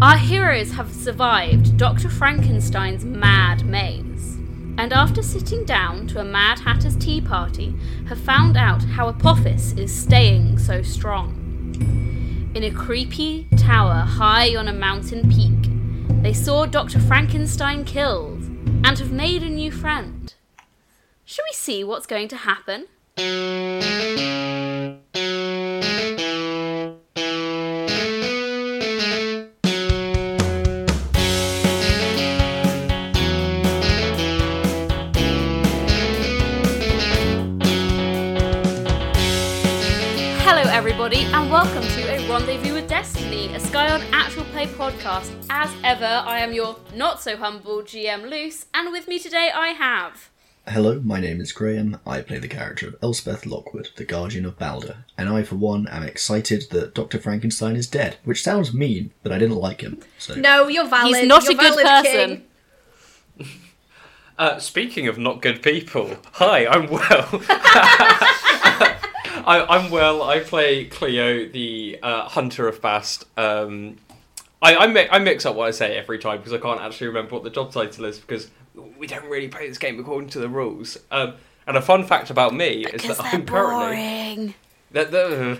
Our heroes have survived Dr. Frankenstein's mad maze, and after sitting down to a Mad Hatter's tea party, have found out how Apophis is staying so strong. In a creepy tower high on a mountain peak, they saw Dr. Frankenstein killed and have made a new friend. Shall we see what's going to happen? Rendezvous with Destiny, a Scion actual play podcast. As ever, I am your not so humble GM Luce, and with me today I have. Hello, my name is Graham. I play the character of Elspeth Lockwood, the Guardian of Balder, and I, for one, am excited that Dr. Frankenstein is dead, which sounds mean, but I didn't like him. So No, you're valid. He's not You're a good person. Uh, speaking of not good people, hi, I'm Will. I, I'm well. I play Cleo, the uh, Hunter of Bast. Um, I, I, mi- I mix up what I say every time because I can't actually remember what the job title is because we don't really play this game according to the rules. Um, and a fun fact about me is that I'm currently. boring. That, that,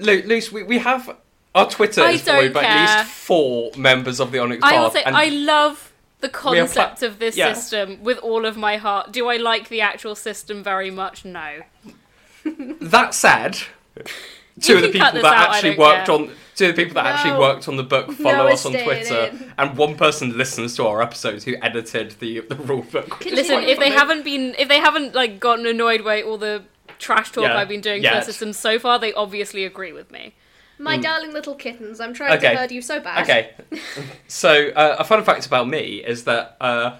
Lu- Luce, we, we have. Our Twitter I is followed don't by at least four members of the Onyx I Path. say, I love the have pla- concept of this yeah. system with all of my heart. Do I like the actual system very much? No. That said, two of the people that out, actually worked care. on two of the people that actually worked on the book follow No, us on Twitter, in. and one person listens to our episodes who edited the the rule book. Listen, if they haven't been, if they haven't like gotten annoyed by all the trash talk Yeah. I've been doing for Yeah. the system so far, they obviously agree with me. My darling little kittens, I'm trying Mm. Okay. to herd you so bad. Okay, so uh, a fun fact about me is that uh,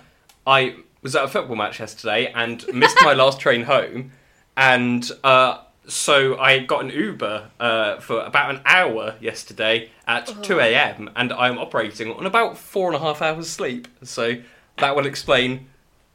I was at a football match yesterday and missed my last train home, and uh, so I got an Uber uh, for about an hour yesterday at two a.m. and I'm operating on about four and a half hours sleep. So that will explain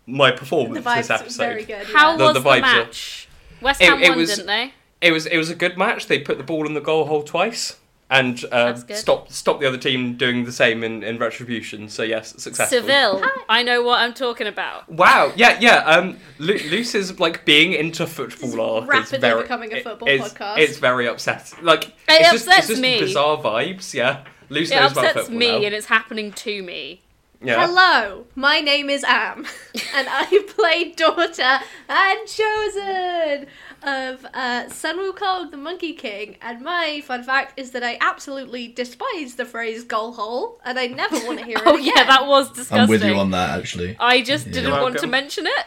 my The performance vibes this episode. very good. How. The- was the the, vibes are- match? West It- Ham it won, was- didn't they? It was it was a good match. They put the ball in the goal hole twice and uh, That's good. stopped stopped the other team doing the same in, in retribution. So yes, successful. Seville. I know what I'm talking about. Wow, yeah, yeah. Um, Lu- Luce's like being into football arc rapidly is very, becoming a it- football it's, podcast. It's very upsetting. Like It it's just, upsets it's just me. bizarre vibes. Yeah, Luce It knows about upsets football me, now. and it's happening to me. yeah. Hello, my name is Am, and I play daughter and chosen of uh, Sun Wukong, the Monkey King. And my fun fact is that I absolutely despise the phrase "goal hole," and I never want to hear it Oh again. yeah, that was disgusting. I'm with you on that, actually. I just Yeah. didn't You're want to mention it.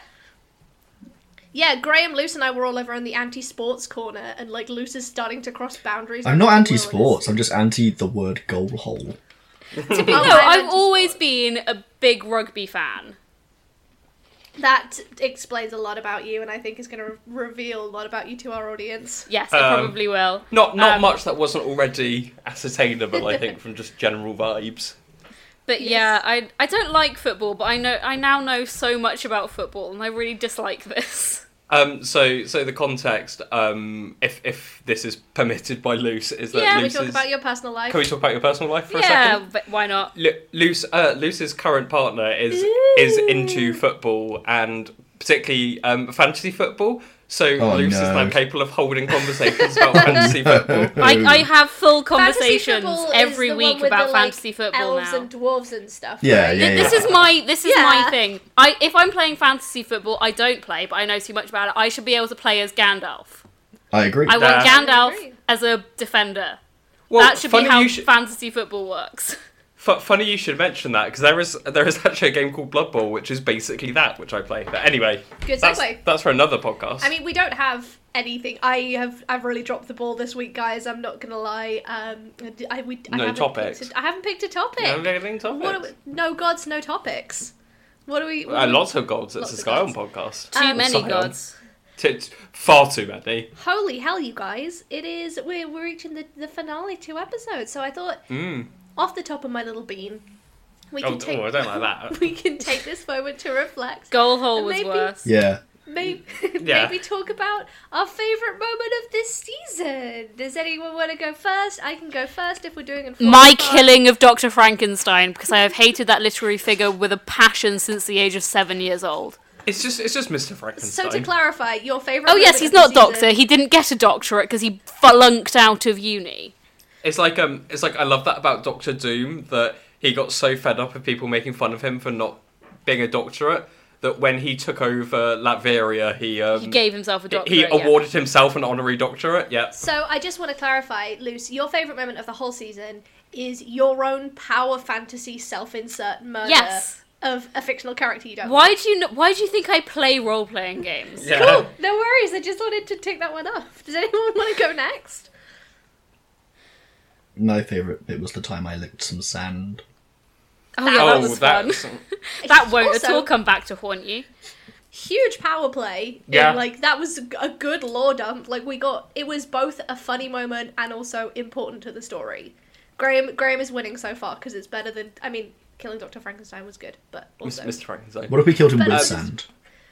Yeah, Graham, Luce, and I were all over on the anti-sports corner, and like Luce is starting to cross boundaries. I'm not anti-sports. I'm just anti the word goal hole. No, I'm I've always been a big rugby fan. His- That explains a lot about you, and I think is going to re- reveal a lot about you to our audience. Yes, it Um, probably will. Not not Um, much that wasn't already ascertainable. I think from just general vibes. But yeah, I I don't like football, but I know I now know so much about football, and I really dislike this. Um, so so the context, um, if if this is permitted by Luce, is that Yeah, Can we talk is- about your personal life? Can we talk about your personal life for a second? but why not? Lu- Luce, uh, Luce's current partner is is into football and particularly um, fantasy football. So Oh, Luce is now capable of holding conversations about fantasy football. I, I have full conversations every week with about the, like, fantasy football elves now. and dwarves and stuff. Yeah, right? yeah, Th- this is my this is my thing. I if I'm playing fantasy football, I don't play, but I know too much about it. I should be able to play as Gandalf. I agree. I want Gandalf agree. as a defender. Well, that should be how you should, fantasy football works. fu- funny you should mention that because there is there is actually a game called Blood Bowl, which is basically that, which I play. But anyway, Good that's, segue. that's for another podcast. I mean, we don't have anything. I have I've really dropped the ball this week, guys. I'm not gonna lie. Um, I we I No haven't topics. Picked a, I haven't picked a topic. No getting topics. What are we, no gods, no topics. What are we? What Uh, are we- lots of gods. It's a of Skyrim gods. podcast. Too Um, many Scion. gods. T- t- far too many. Holy hell, you guys! It is we're we're reaching the the finale two episodes. So I thought, Mm. Off the top of my little bean, we Oh, can take oh, I don't like that. we can take this moment to reflect. Goal hole was maybe- worse. yeah. maybe, Yeah. maybe talk about our favorite moment of this season. Does anyone want to go first? I can go first if we're doing it. My killing of Dr. Frankenstein because I have hated that literary figure with a passion since the age of seven years old. It's just it's just Mr. Frankenstein. So to clarify, your favorite. Oh yes, he's not doctor. He didn't get a doctorate because he flunked out of uni. It's like um, it's like I love that about Doctor Doom that he got so fed up of people making fun of him for not being a doctorate that when he took over Latveria, he um, He gave himself a doctorate. he yeah. awarded himself an honorary doctorate. Yeah, So I just want to clarify, Luce, your favorite moment of the whole season is your own power fantasy self-insert murder Yes. of a fictional character you don't. Why do you kn- Why do you think I play role playing games? yeah. Cool. No worries. I just wanted to take that one off. Does anyone want to go next? My favourite bit was the time I licked some sand. Oh yeah, that oh, was fun. that's that won't at Also- all come back to haunt you. huge power play. in, Yeah. like that was a good lore dump. Like we got it was both a funny moment and also important to the story. Graham Graham is winning so far because it's better than I mean, killing Doctor Frankenstein was good, but also Mr. Frankenstein. What if we killed him But, with um, sand?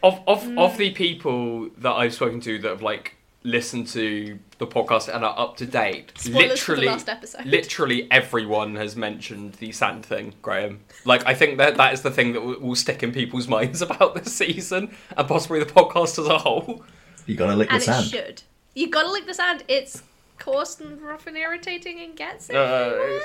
Of of of the people that I've spoken to that have like listened to the podcast and are up to date, Spoilers for the literally, last episode. literally everyone has mentioned the sand thing, Graham. Like I think that that is the thing that will, will stick in people's minds about this season and possibly the podcast as a whole. You gotta lick the and it sand. should. You gotta lick the sand. It's coarse and rough and irritating and gets it. Uh,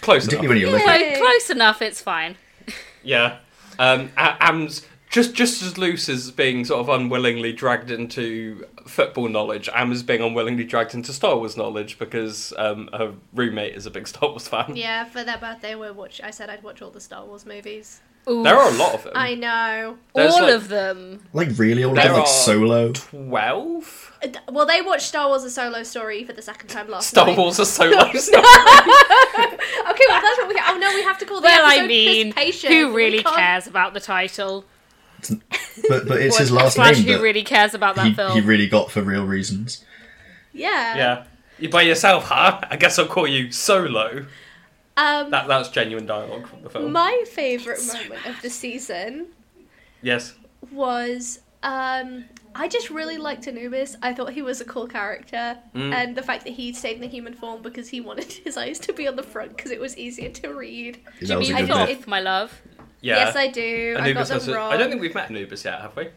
Close Particularly enough. when you're Yeah. close enough. It's fine. Yeah. Um, a- and just just as Luce as being sort of unwillingly dragged into football knowledge, Am is being unwillingly dragged into Star Wars knowledge because um, her roommate is a big Star Wars fan. Yeah, for their birthday, we watch. I said I'd watch all the Star Wars movies. Ooh. There are a lot of them. I know. There's all like- of them. Like really all of them, like solo. Twelve. Uh, Well, they watched Star Wars: A Solo Story for the second time last year. Star night. Wars are solo story. okay, well that's what we. Oh no, we have to call the Well, I mean, Participation. who really cares about the title? But but it's his last slash name who really cares about that he, film? he really got for real reasons. Yeah. yeah. You by yourself, huh? I guess I'll call you Solo. Um, That that's genuine dialogue from the film. my favorite moment of the season yes. was um I just really liked Anubis. I thought he was a cool character, Mm. and the fact that he stayed in the human form because he wanted his eyes to be on the front because it was easier to read. That was a I good thought, bit. my love. Yeah. Yes, I do. I got them has a- wrong. I don't think we've met Anubis yet, have we?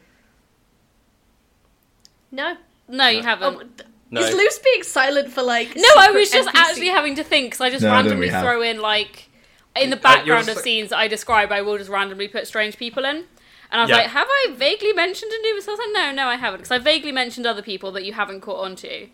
No. No, you haven't. Oh, th- No. Is Luce being silent for like? No, I was just NPC? actually having to think because I just No, I don't randomly really have. throw in like in the Uh, you're background just of like- scenes that I describe. I will just randomly put strange people in, and I was Yeah. like, "Have I vaguely mentioned Anubis?" I was like, "No, no, I haven't," because I vaguely mentioned other people that you haven't caught on to.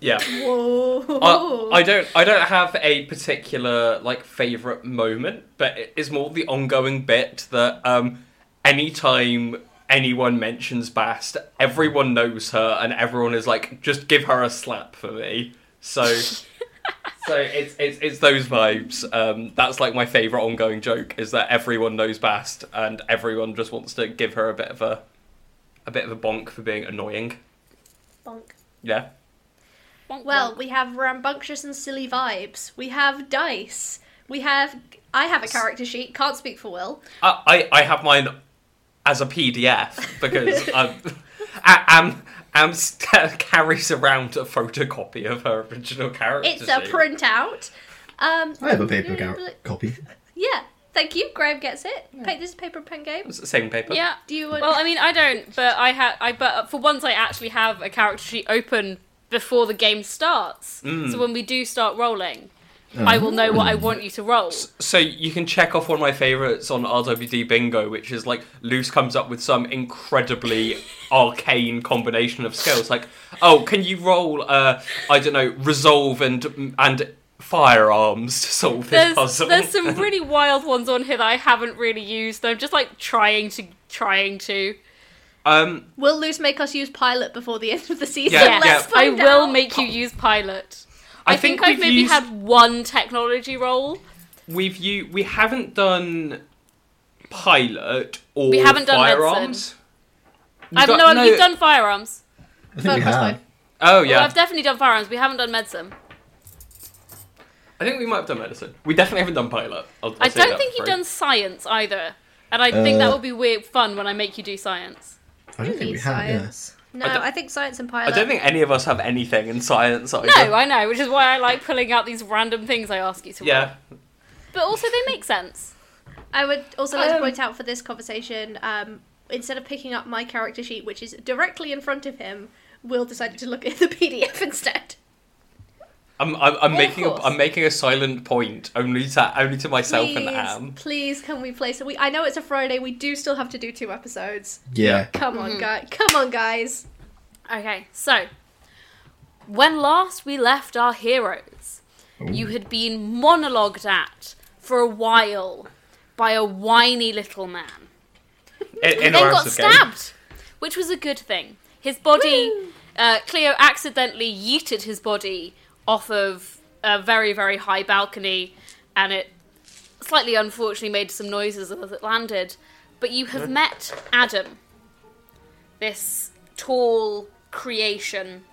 Yeah. Whoa. I, I don't I don't have a particular like favorite moment, but it is more the ongoing bit that um anytime anyone mentions Bast, everyone knows her and everyone is like just give her a slap for me. So so it's it's it's those vibes. Um that's like my favorite ongoing joke is that everyone knows Bast and everyone just wants to give her a bit of a a bit of a bonk for being annoying. Bonk. Yeah. Bonk, Well, bonk. we have rambunctious and silly vibes. We have dice. We have. I have a character sheet. Can't speak for Will. I, I I have mine as a PDF because um, A- Am Am carries around a photocopy of her original character. It's a printout. Um, I have a paper yeah, ca- but- copy. Yeah, thank you. Graham gets it. Pa- this is paper and pen game. It's the same paper. yeah. Do you want? Well, I mean, I don't, but I have. I but for once, I actually have a character sheet open before the game starts. Mm. So when we do start rolling, I will know what I want you to roll. So you can check off one of my favorites on RWD Bingo, which is like Luce comes up with some incredibly arcane combination of skills. Like, oh, can you roll? Uh, I don't know, resolve and and firearms to solve this There's puzzle. there's some really wild ones on here that I haven't really used. I'm just like trying to trying to. Um, Will Luce make us use pilot before the end of the season? Yeah, Let's yeah. I find will make you use pilot. I I, think, think I've maybe used- had one technology roll. We've you we haven't done pilot or We haven't done firearms. I've done- no, no, you've done firearms. I think we have. mode. Oh Well, yeah, I've definitely done firearms. We haven't done medicine. I think we might have done medicine. We definitely haven't done pilot. I'll, I'll I don't think you've done science either. And I think that Uh, would be weird fun when I make you do science. I don't think we Maybe have. Yeah. No, I don't- I think science and I don't think any of us have anything in science. Either. No, I know, which is why I like pulling out these random things I ask you to roll. Yeah. But also they make sense. I would also like to Um, point out for this conversation, um, instead of picking up my character sheet, which is directly in front of him, Will decided to look at the PDF instead. I'm I'm, I'm Of making a, course. I'm making a silent point only to only to myself please, and Am. please, can we play? So we, I know it's a Friday. We do still have to do two episodes. Yeah. Come on, guys! Come on, guys! Okay, so when last we left our heroes, you had been monologued at for a while by a whiny little man. In, in then our got episode game. stabbed, which was a good thing. His body, uh, Cleo accidentally yeeted his body off of a very, very high balcony, and it slightly unfortunately made some noises as it landed. But you have met Adam, this tall creation,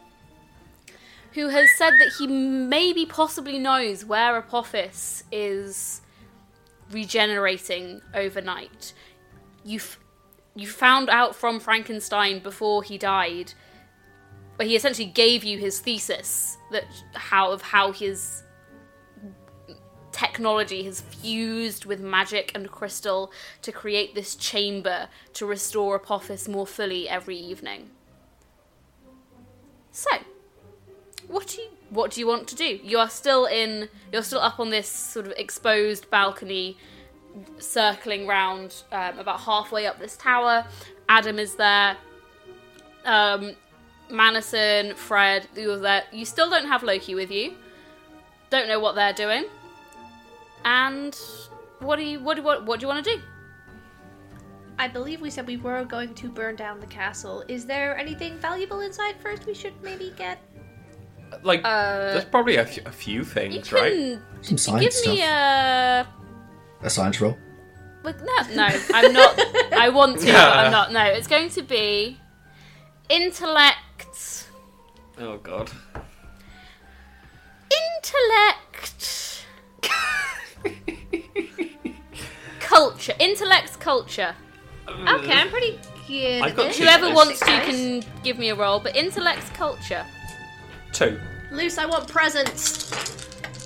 who has said that he maybe possibly knows where Apophis is regenerating overnight. You've you found out from Frankenstein before he died, but he essentially gave you his thesis that how of how his technology has fused with magic and crystal to create this chamber to restore Apophis more fully every evening. So, what do you what do you want to do? You are still in you're still up on this sort of exposed balcony circling round um, about halfway up this tower. Adam is there. Um, Manison, Fred, you're there. You still don't have Loki with you. Don't know what they're doing. And what do you what do what, what do you want to do? I believe we said we were going to burn down the castle. Is there anything valuable inside first? We should maybe get. Like Uh, there's probably a, few- a You things, can right? Some science give stuff. me a. A science roll. Like, no, no, I'm not. I want to, but I'm not. No, it's going to be intellect. Oh god. Intellect. culture. Intellect, culture. Okay, I'm pretty good. I've at got this. two Whoever wants to Guys. can give me a roll, but intellect, culture. Two. Luce, I want presents.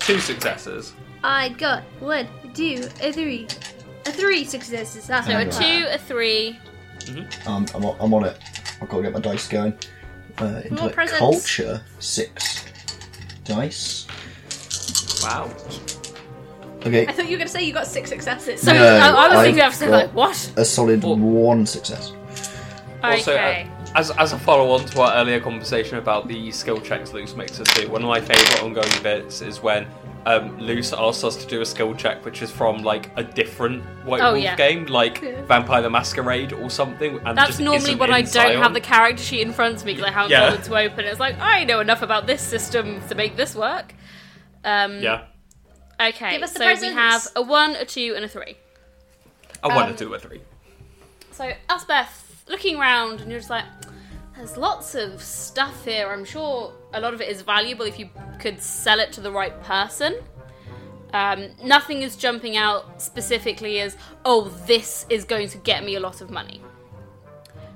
Two successes. I got one, two, a three. A three successes. That's So a Alright. two, a three. Um, I'm, on, I'm on it. I've got to get my dice going. Uh, intellect presents. culture six dice. Wow. Okay, I thought you were going to say you got six successes. So No, I, I was I've thinking after got- like what? a solid Well- one success. Also, Okay. uh, as, as a follow on to our earlier conversation about the skill checks Luce makes us do, one of my favourite ongoing bits is when um, Luce asks us to do a skill check which is from like a different White Oh, Wolf yeah. game, like Yeah. Vampire the Masquerade or something. And That's just normally isn't when in I don't Scion. have the character sheet in front of me because I haven't Yeah. bothered to open it. It's like I know enough about this system to make this work. Um, Yeah. Okay. Give us the so we presents. have a one, a two, and a three. I want Um, to do a three. So Elspeth, looking around, and you're just like, there's lots of stuff here. I'm sure a lot of it is valuable if you could sell it to the right person. Um, nothing is jumping out specifically as, oh, this is going to get me a lot of money.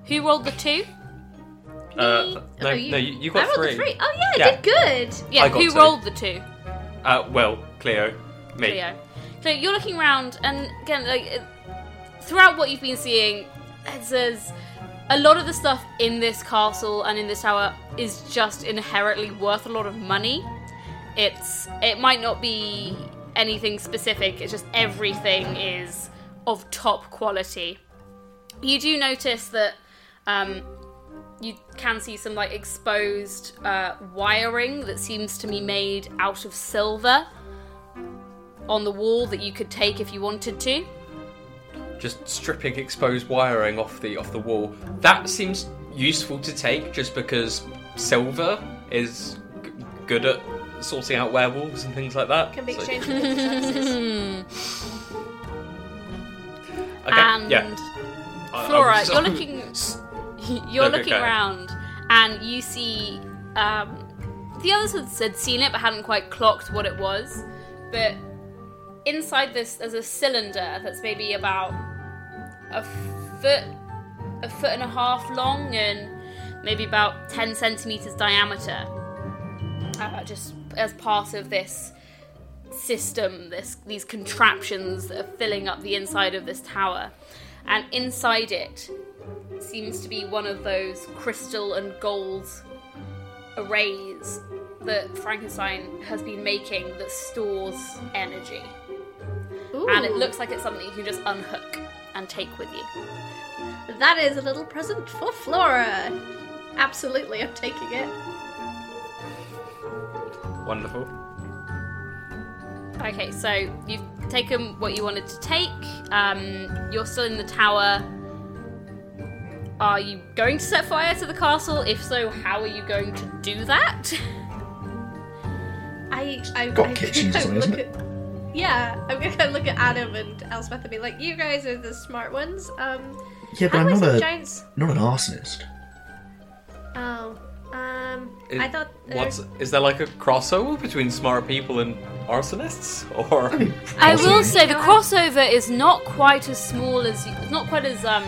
Who rolled the two? Uh, no, Oh, you- no, you, you I got rolled three. the three. Oh yeah, I Yeah. did good. Yeah, I who two. rolled the two? Uh, well, Cleo, me. Cleo. Cleo, you're looking around, and again, like throughout what you've been seeing, it says a lot of the stuff in this castle and in this tower is just inherently worth a lot of money. It's it might not be anything specific. It's just everything is of top quality. You do notice that um, you can see some like exposed uh, wiring that seems to be made out of silver on the wall that you could take if you wanted to. Just stripping exposed wiring off the off the wall. That seems useful to take, just because silver is g- good at sorting out werewolves and things like that. Can be So- exchanged services. Okay, and yeah. I- I Flora, was- you're looking you're Okay, looking around and you see um, the others had, had seen it but hadn't quite clocked what it was. But inside this there's a cylinder that's maybe about a foot a foot and a half long and maybe about 10 centimeters diameter. Uh, just as part of this system, this these contraptions that are filling up the inside of this tower, and inside it seems to be one of those crystal and gold arrays that Frankenstein has been making that stores energy. Ooh, And it looks like it's something you can just unhook and take with you. that is a little present for Flora. Absolutely, I'm taking it. Wonderful. Okay, so you've taken what you wanted to take. Um, you're still in the tower. Are you going to set fire to the castle? If so, how are you going to do that? I, I Got I, kitchens or I something, look isn't it? at- Yeah, I'm gonna kind of look at Adam and Elspeth and be like, "You guys are the smart ones." Um, Yeah, but I'm not a giants? not an arsonist. Oh, um, Is, I thought. uh, What's is there like a crossover between smart people and arsonists, or I mean, I will say the crossover is not quite as small as it's not quite as um.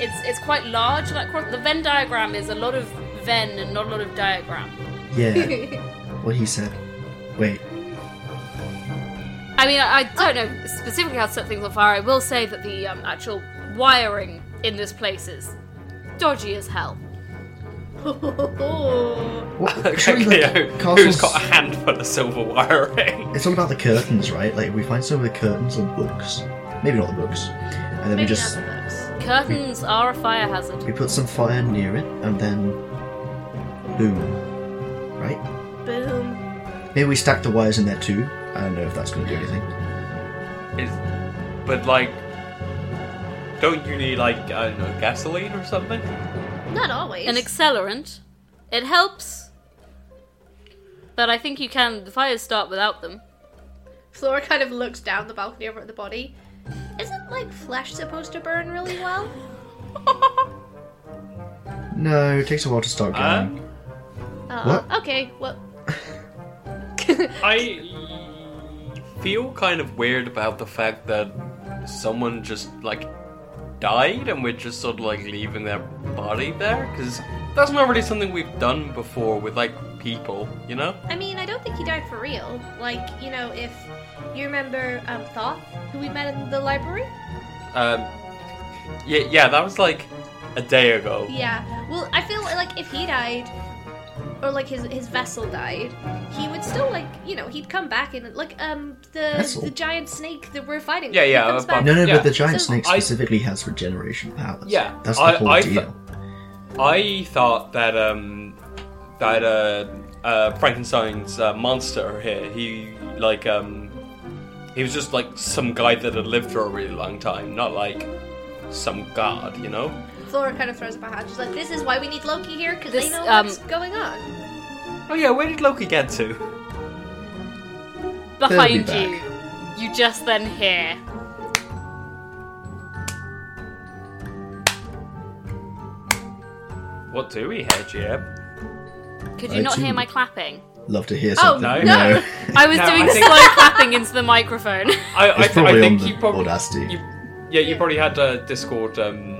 It's it's quite large. Like cro- the Venn diagram is a lot of Venn and not a lot of diagram. Yeah, what he said. Wait, I mean, I, I don't know specifically how to set things on fire. I will say that the um, actual wiring in this place is dodgy as hell. what, surely, Cleo, like, who's castles- got a handful of silver wiring? It's all about the curtains, right? Like we find some of the curtains on books, maybe not the books, and then we Maybe just not the books. Curtains are a fire hazard. we put some fire near it, and then boom, right? Boom. Maybe we stack the wires in there too. I don't know if that's going to do anything. Is, but like, don't you need like I don't know gasoline or something? Not always. An accelerant. It helps. But I think you can. The fires start without them. Flora kind of looks down the balcony over at the body. Isn't like flesh supposed to burn really well? No, it takes a while to start going. Uh, What? Okay, well. I feel kind of weird about the fact that someone just like died and we're just sort of like leaving their body there because that's not really something we've done before with like people, you know? I mean, I don't think he died for real. Like, you know, if you remember um, Thoth, who we met in the library? Um, yeah, yeah, that was like a day ago. Yeah. Well, I feel like if he died, or like his his vessel died, he would still like you know he'd come back and like um the Vessel? the giant snake that we're fighting. Yeah, he yeah, comes uh, back. No, no, Yeah. but the giant So- snake I- specifically has regeneration powers. Yeah, that's the I- whole I deal. I thought that um that uh, uh Frankenstein's uh, monster here, he like um he was just like some guy that had lived for a really long time, not like some god, you know? Flora kind of throws up her hand. She's like, "This is why we need Loki here because they This, know um, what's going on." Oh yeah, where did Loki get to? Behind back. you, you just then hear. What do we hear, Jib? Could you I not too- hear my clapping? Love to hear Oh, something. no. no. I was No, doing I think- slow clapping into the microphone. I, I, It's th- probably I think on you the probably Audacity. You, yeah, you probably had uh, Discord um,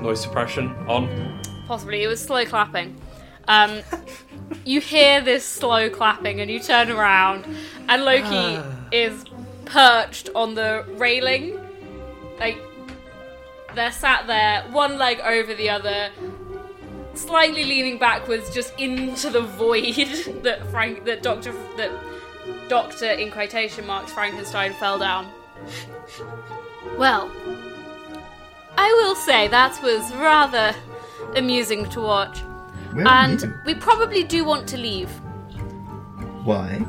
noise suppression on. Possibly, it was slow clapping. Um, you hear this slow clapping, and you turn around, and Loki is perched on the railing. Like they're sat there, one leg over the other, slightly leaning backwards, just into the void that Frank, that Doctor, that Doctor in quotation marks Frankenstein fell down. Well, I will say that was rather amusing to watch. Are And you? we probably do want to leave Why?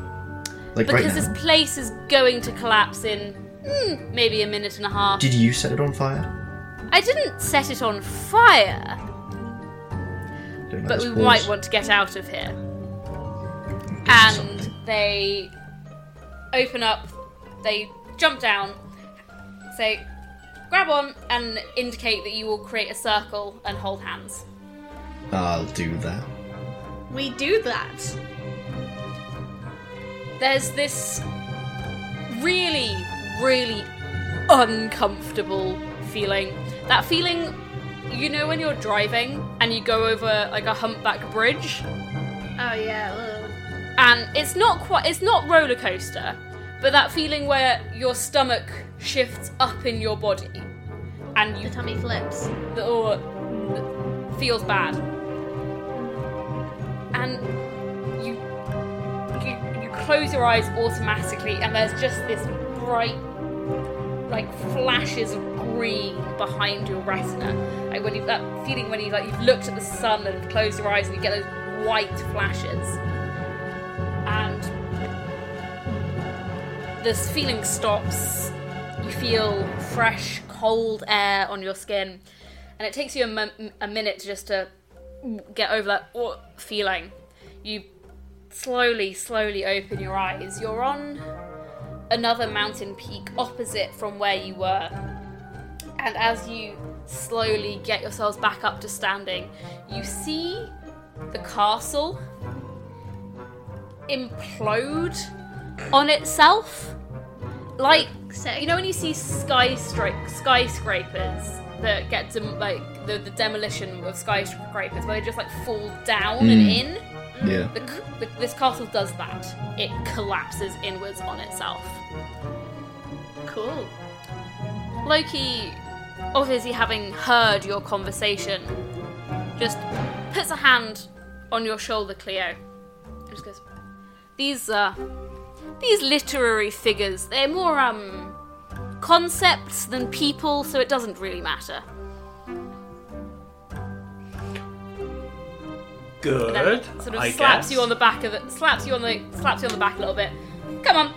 Like right because now. this place is going to collapse in hmm, maybe a minute and a half. Did you set it on fire? I didn't set it on fire, but we might want to get out of here. And something. they open up, they jump down, say, grab on, and indicate that you will create a circle and hold hands. I'll do that. We do that. there's this really, really uncomfortable feeling. That feeling you know when you're driving and you go over like a humpback bridge, Oh yeah. ugh. and it's not quite it's not roller coaster, but that feeling where your stomach shifts up in your body, and you The tummy flips. or oh, uh, feels bad, and you you you close your eyes automatically, and there's just this bright like flashes of green behind your retina, like when you that feeling when you like you've looked at the sun and closed your eyes and you get those white flashes, this feeling stops. You feel fresh, cold air on your skin, and it takes you a, m- a minute just to get over that feeling. You slowly, slowly open your eyes. You're on another mountain peak opposite from where you were. And as you slowly get yourselves back up to standing, you see the castle implode on itself. Like, Sick. you know, when you see skyscra- skyscrapers that get dem- like the, the demolition of skyscrapers where they just like fall down and Mm. in? Yeah. The, the, this castle does that. It collapses inwards on itself. Cool. Loki, obviously having heard your conversation, just puts a hand on your shoulder, Cleo. and Just goes, "These uh, these literary figures, they're more um concepts than people, so it doesn't really matter." Good. And then sort of I slaps guess. you on the back of it, slaps you on the slaps you on the back a little bit. Come on.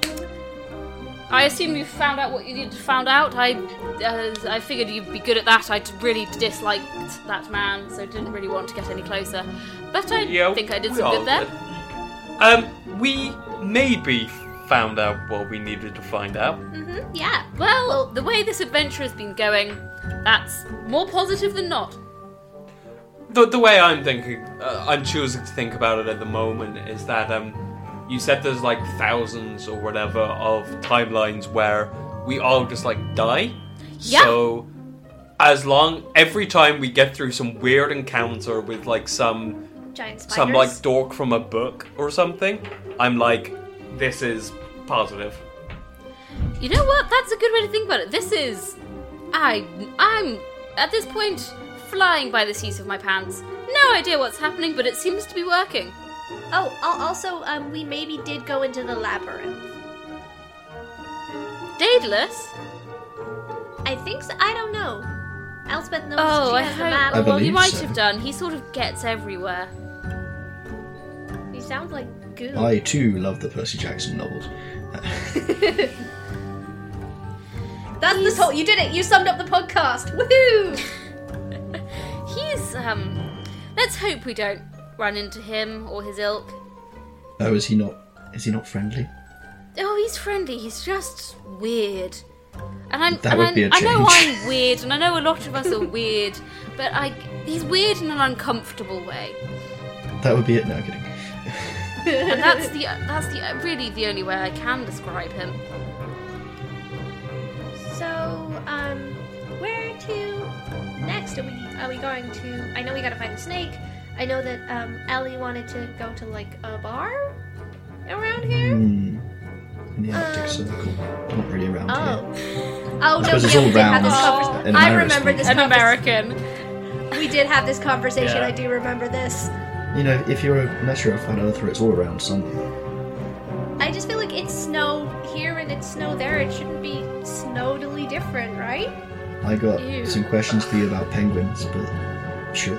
I assume you found out what you needed to find out. I uh, I figured you'd be good at that. I really disliked that man, so didn't really want to get any closer. But I Yeah, think I did we some good there. Um, we maybe found out what we needed to find out. Mm-hmm. Yeah. Well, the way this adventure has been going, that's more positive than not. The, the way I'm thinking, uh, I'm choosing to think about it at the moment is that um, you said there's like thousands or whatever of timelines where we all just like die. Yeah. So as long every time we get through some weird encounter with like some Giant spiders. some like dork from a book or something, I'm like, this is positive. You know what? That's a good way to think about it. This is, I, I'm at this point flying by the seat of my pants. No idea what's happening, but it seems to be working. Oh, al- also, um, we maybe did go into the labyrinth. Daedalus? I think so. I don't know. Elspeth knows Oh, she I has the hope. map. I well, he might so. have done. He sort of gets everywhere. He sounds like goo. I too love the Percy Jackson novels. That's the whole. You did it. You summed up the podcast. Woohoo! He's um. Let's hope we don't run into him or his ilk. Oh, is he not? Is he not friendly? Oh, he's friendly. He's just weird. And I'm, That and would I'm, be a I know change. I'm weird, and I know a lot of us are weird, but I he's weird in an uncomfortable way. That would be it. No I'm kidding. And that's the that's the really the only way I can describe him. So, um, where to next? Are we are we going to? I know we gotta find the snake. I know that um, Ellie wanted to go to like a bar around here. Hmm. In the Arctic Um, Circle, not really around Oh, here. oh no, suppose it's yeah, all we did have round this conversation. I remember this. An American. We did have this conversation. Yeah. I do remember this. You know, if you're a unless you're a flat earther, it's all around somewhere. I just feel like it's snow here and it's snow there. It shouldn't be snowdily different, right? I got Ew. some questions for you about penguins, but sure.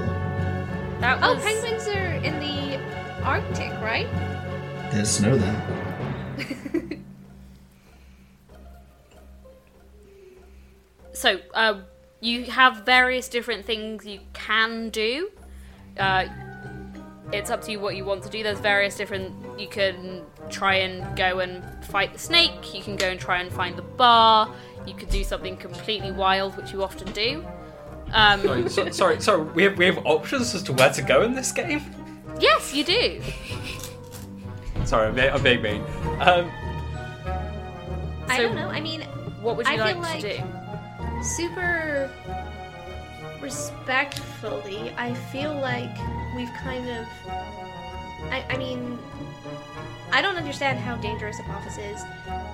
That Oh, penguins are in the Arctic, right? There's snow there. so. Uh, you have various different things you can do. Uh, it's up to you what you want to do. There's various different. You can try and go and fight the snake. You can go and try and find the bar. You could do something completely wild, which you often do. Um, Sorry, so, sorry, sorry. We have we have options as to where to go in this game. yes, you do. Sorry, I'm being, I'm being mean. Um, I don't know. I mean, What would you I like, feel like- to do? super respectfully, I feel like we've kind of. I, I mean, I don't understand how dangerous Apophis is,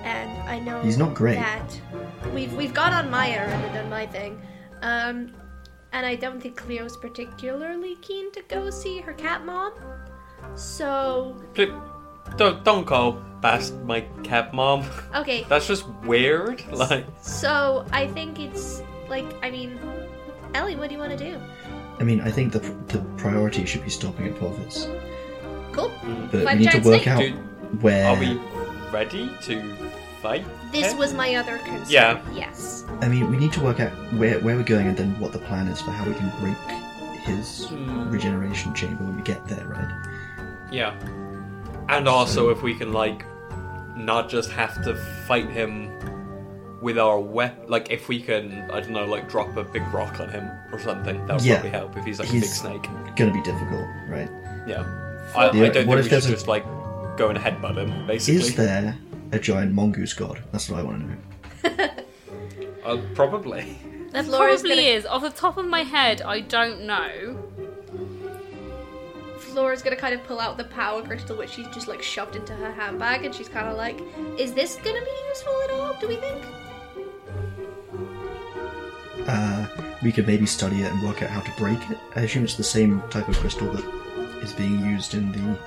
and I know He's not great. that we've we've gone on my errand and done my thing, um, and I don't think Cleo's particularly keen to go see her cat mom. So Please, Don't don't go past my cat mom. okay, That's just weird. Like so I think it's like I mean, Ellie, what do you want to do? I mean, I think the the priority should be stopping at Apophis, Cool. but Five we need to giant work snake. out Do- where. are we ready to fight? This him? was my other concern. Yeah. Yes. I mean, we need to work out where where we're going and then what the plan is for how we can break his Hmm. regeneration chamber when we get there, right? Yeah. And also if we can like not just have to fight him with our weapon like if we can I don't know like drop a big rock on him or something that would Yeah. probably help if he's like a big He's- snake. Gonna be difficult, right? Yeah. I, I don't think what we if should there's a- just like go and headbutt him basically. Is there a giant mongoose god? That's what I want to know. Uh, probably. There Flora's probably gonna- is. Off the top of my head, I don't know. Flora's gonna kind of pull out the power crystal, which she's just like shoved into her handbag, and she's kind of like, "Is this gonna be useful at all? Do we think?" Uh, we could maybe study it and work out how to break it. I assume it's the same type of crystal that is being used in the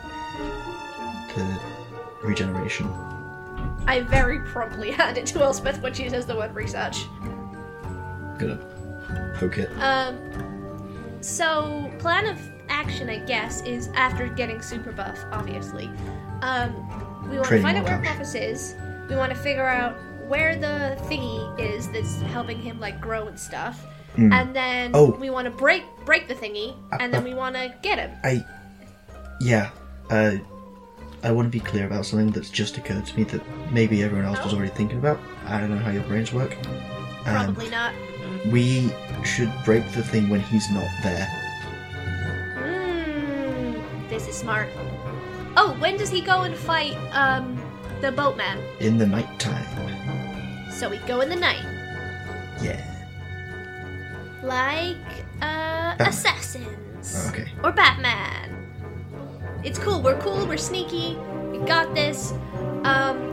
the regeneration. I very promptly hand it to Elspeth when she says the word research. Gonna poke it. Um, so plan of action, I guess, is after getting super buff, obviously. Um, we want to find out where. Apophis is. We want to figure out where the thingy is that's helping him like grow and stuff. Mm. And then Oh. we want to break break the thingy, and then uh, we want to get him. I, yeah, uh, I want to be clear about something that's just occurred to me that maybe everyone else was Oh. already thinking about. I don't know how your brains work. Probably not. we should break the thing when he's not there. Mm, this is smart. Oh, when does he go and fight um the boatman? In the nighttime. So we go in the night, Yeah. like uh Batman. assassins Oh, okay. or Batman. It's cool. We're cool. We're sneaky. We got this. Um,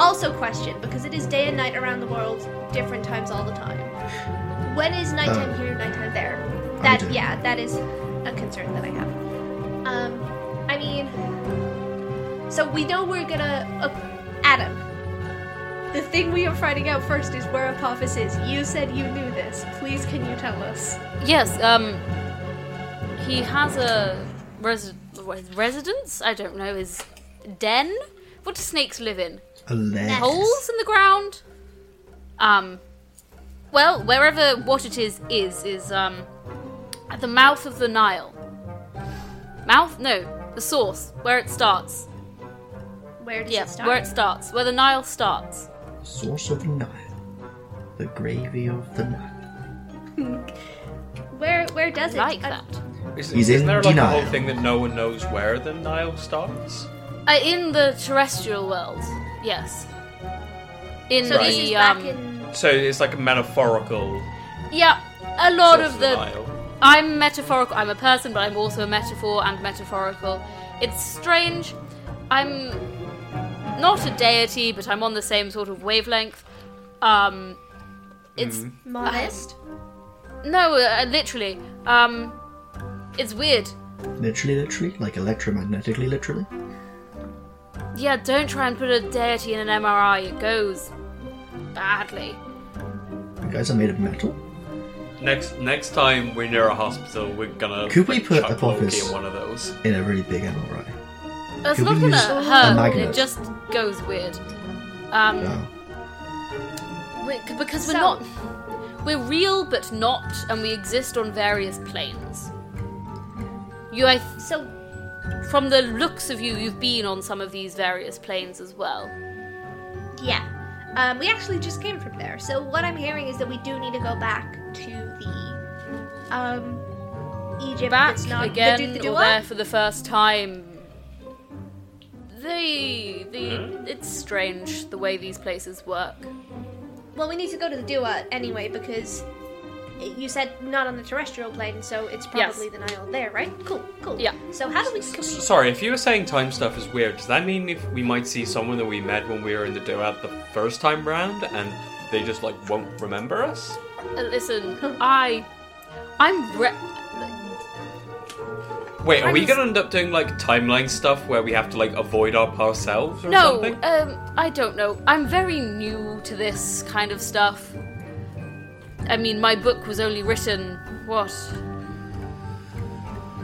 also question because it is day and night around the world, different times all the time. When is nighttime Uh, here, nighttime there? That yeah, that is a concern that I have. Um, I mean, so we know we're gonna uh, Adam. The thing we are finding out first is where Apophis is. You said you knew this. Please, can you tell us? Yes, um, he has a res- residence. I don't know his den. What do snakes live in? A lair. Holes in the ground. Um, well, wherever what it is is is um at the mouth of the Nile. Mouth? No, the source where it starts. Where does Yeah, it start? where it starts, where the Nile starts. Source of the Nile. The gravy of the Nile. Where where does it? Like Uh, that. Is, He's is in there like a whole thing that no one knows where the Nile starts? Uh, in the terrestrial world, yes. In So the this is back um, in. So it's like a metaphorical yeah, a lot source of of the. Nile. I'm metaphorical. I'm a person, but I'm also a metaphor and metaphorical. It's strange. I'm not a deity, but I'm on the same sort of wavelength. Um, it's Modest. no, uh, literally. Um, it's weird. Literally, literally? Like electromagnetically, literally? Yeah, don't try and put a deity in an MRI. It goes badly. You guys are made of metal? Next next time we're near a hospital, we're gonna Could we like, put chuck Apophis- in one of those. In a really big MRI. It's Could not we gonna use a hurt. magnet? It just goes weird. Um, Oh. we- because we're So- not. We're real, but not, and we exist on various planes. You, I, th- So from the looks of you, you've been on some of these various planes as well. yeah, um, we actually just came from there. So what I'm hearing is that we do need to go back to the um Egypt. Back that's not again, the, the, the or there for the first time. The the it's strange the way these places work. Well, we need to go to the Duat anyway because you said not on the terrestrial plane, so it's Yes. probably the Nile there, right? Cool, cool. Yeah. So how do we? Can we Sorry, if you were saying time stuff is weird, does that mean if we might see someone that we met when we were in the duat the first time round and they just like won't remember us? Uh, Listen, I, I'm re- Wait, are we gonna end up doing like timeline stuff where we have to like avoid our past selves or no. something? Um, I don't know. I'm very new to this kind of stuff. I mean, my book was only written what,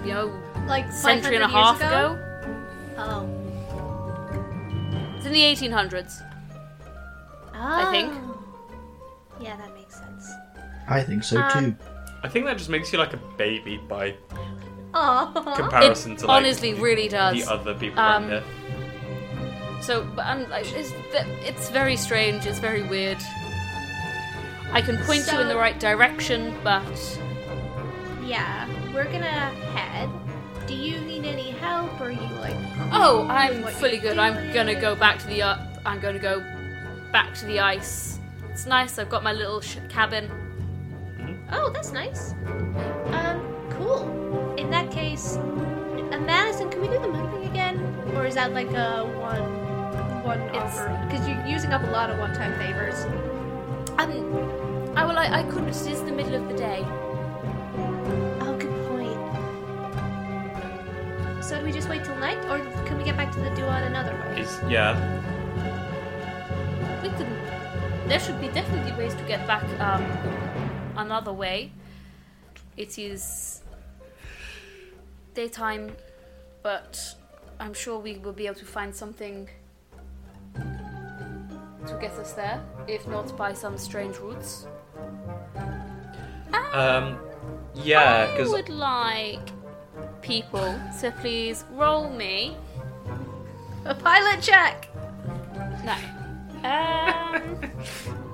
you know, like century and a 500 years half ago. Oh. It's in the 1800s. I think. Oh. Yeah, that makes sense. I think so Um, too. I think that just makes you like a baby by Oh. comparison It to like honestly the, really does. the other people Um, around here. So, but um, like, it's it's very strange. It's very weird. I can point you in the So- right direction, but Yeah, we're gonna head. Do you need any help, or are you like? oh, I'm what fully you're good. I'm doing? gonna go back to the uh, I'm gonna go back to the ice. It's nice. I've got my little sh- cabin. Oh, that's nice. Cool. In that case, Madison, can we do the moon thing again, or is that like a one one It's- offer? Because you're using up a lot of one-time favors. Um, I will. I, I couldn't. It is the middle of the day. Oh, good point. So do we just wait till night, or can we get back to the duat another way? Is yeah. We can. There should be definitely ways to get back um, another way. It is daytime, but I'm sure we will be able to find something to get us there, if not by some strange routes. Um yeah, I because would like people to please roll me. A pilot check. No. Um.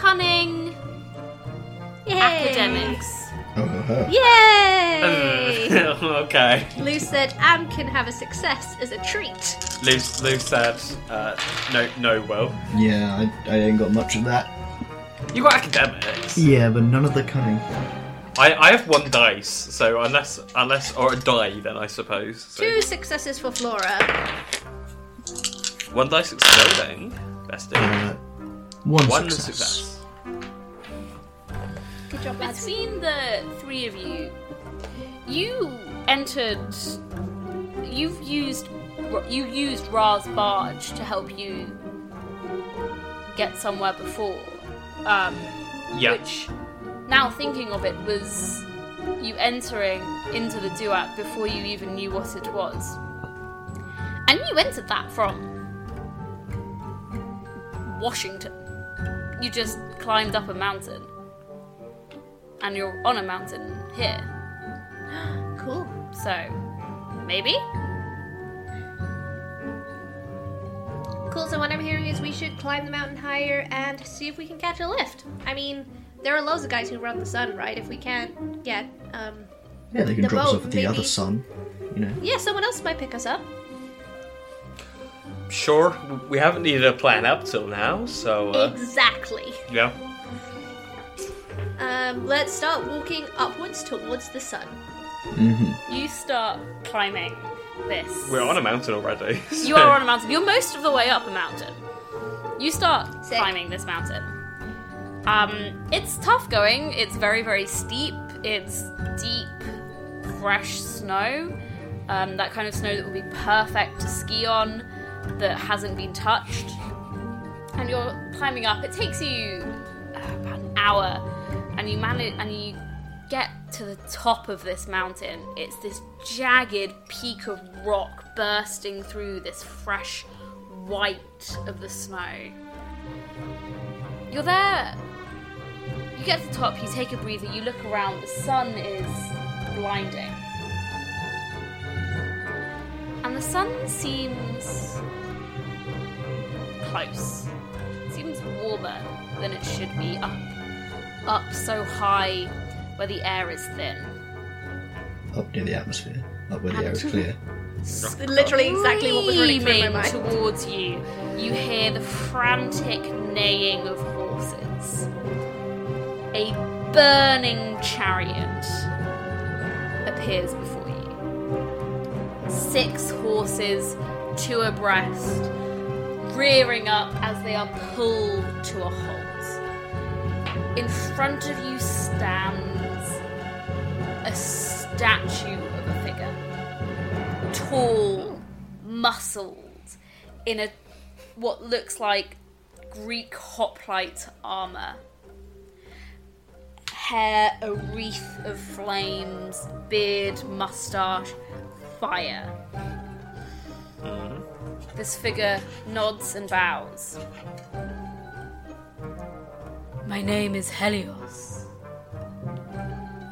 cunning Yay! academics. Ho, ho. Yay! okay. Lou said Am can have a success as a treat. Lou, Lou said, uh, no, no, well. Yeah, I, I ain't got much of that. You got academics. Yeah, but none of the cunning. I, I have one dice, so unless, unless, or a die, then I suppose. So. Two successes for Flora. One dice exploding. Best Uh, one, One success. success. Good job, lads. Between the three of you, you entered. You've used. You used Ra's barge to help you get somewhere before. Um, Yeah. Which, now thinking of it, was you entering into the duat before you even knew what it was. And you entered that from Washington. You just climbed up a mountain. And you're on a mountain here. Cool. So, maybe? Cool, so what I'm hearing is we should climb the mountain higher and see if we can catch a lift. I mean, there are loads of guys who run the sun, right? If we can't get, um, Yeah, they can The drop us boat, off at the maybe. other sun. You know. yeah, someone else might pick us up. Sure, we haven't needed a plan up till now, so, uh, Exactly. yeah. Um, let's start walking upwards towards the sun. Mm-hmm. You start climbing this. We're on a mountain already. You are on a mountain. You're most of the way up a mountain. You start Sick. climbing this mountain. Um, it's tough going. It's very, very steep. It's deep, fresh snow. Um, that kind of snow that would be perfect to ski on, that hasn't been touched. And you're climbing up. It takes you uh, about an hour, and you manage, and you get to the top of this mountain. It's this jagged peak of rock bursting through this fresh white of the snow. You're there. You get to the top, you take a breather, you look around, the sun is blinding. And the sun seems close. It seems warmer than it should be up up so high where the air is thin. Up near the atmosphere. Up where the air is clear. S- Literally exactly what was running through my Screaming mind. towards you, you hear the frantic neighing of horses. A burning chariot appears before you. Six horses, two abreast, rearing up as they are pulled to a halt. In front of you stands a statue of a figure tall, muscled, in a what looks like Greek hoplite armor. Hair a wreath of flames, beard, mustache, fire. Mm-hmm. This figure nods and bows. My name is Helios.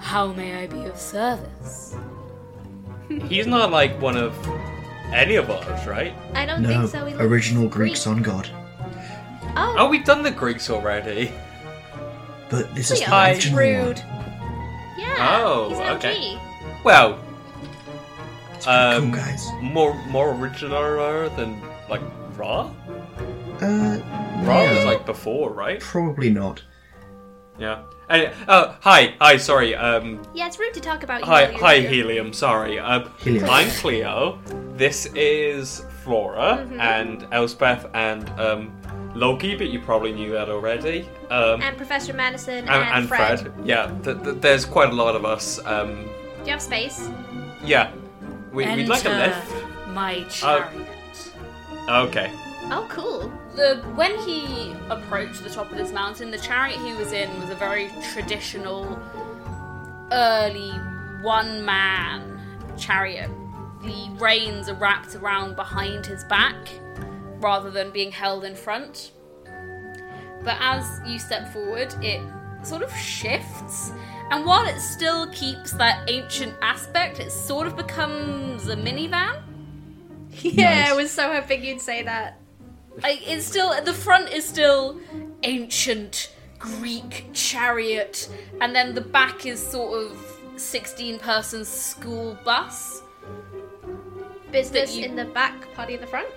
How may I be of service? He's not like one of any of us, right? I don't No, think so. He looks original Greek. Greek sun god. Oh, Oh, we've done the Greeks already. But this is we the are original rude. one. Yeah. Oh, he's an okay. OG. Well, It's um, cool, guys. more more original than like Ra. Uh, Ra yeah, like before, right? probably not. Yeah. And, oh, hi, hi. Sorry. Um, Yeah, it's rude to talk about you. hi, hi, here. Helium. Sorry. Um, Helium. I'm Cleo. This is Flora Mm-hmm. and Elspeth and um, Loki, but you probably knew that already. Um, And Professor Madison and, and, and Fred. Fred. Yeah, th- th- there's quite a lot of us. Um, Do you have space? yeah, we, we'd like a Enter lift. My chariot. Okay. Oh, cool. The when he approached the top of this mountain, the chariot he was in was a very traditional, early one man chariot. The reins are wrapped around behind his back rather than being held in front. But as you step forward, it sort of shifts, and while it still keeps that ancient aspect, it sort of becomes a minivan. Yeah, Nice. I was so hoping you'd say that. Like it's still the front is still ancient Greek chariot, and then the back is sort of sixteen person school bus. Business you- in the back, party in the front.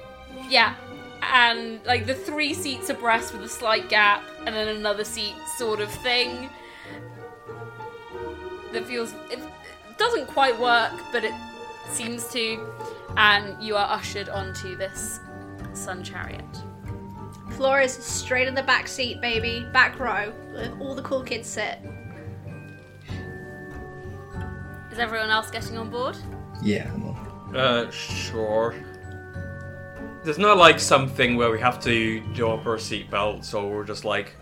Yeah, and like the three seats abreast with a slight gap, and then another seat sort of thing. That feels it doesn't quite work, but it seems to, and you are ushered onto this sun chariot. Flora's straight in the back seat, baby. Back row. where All the cool kids sit. Is everyone else getting on board? Yeah, I'm on. Uh, sure. There's not like something where we have to drop our seatbelts or we're just like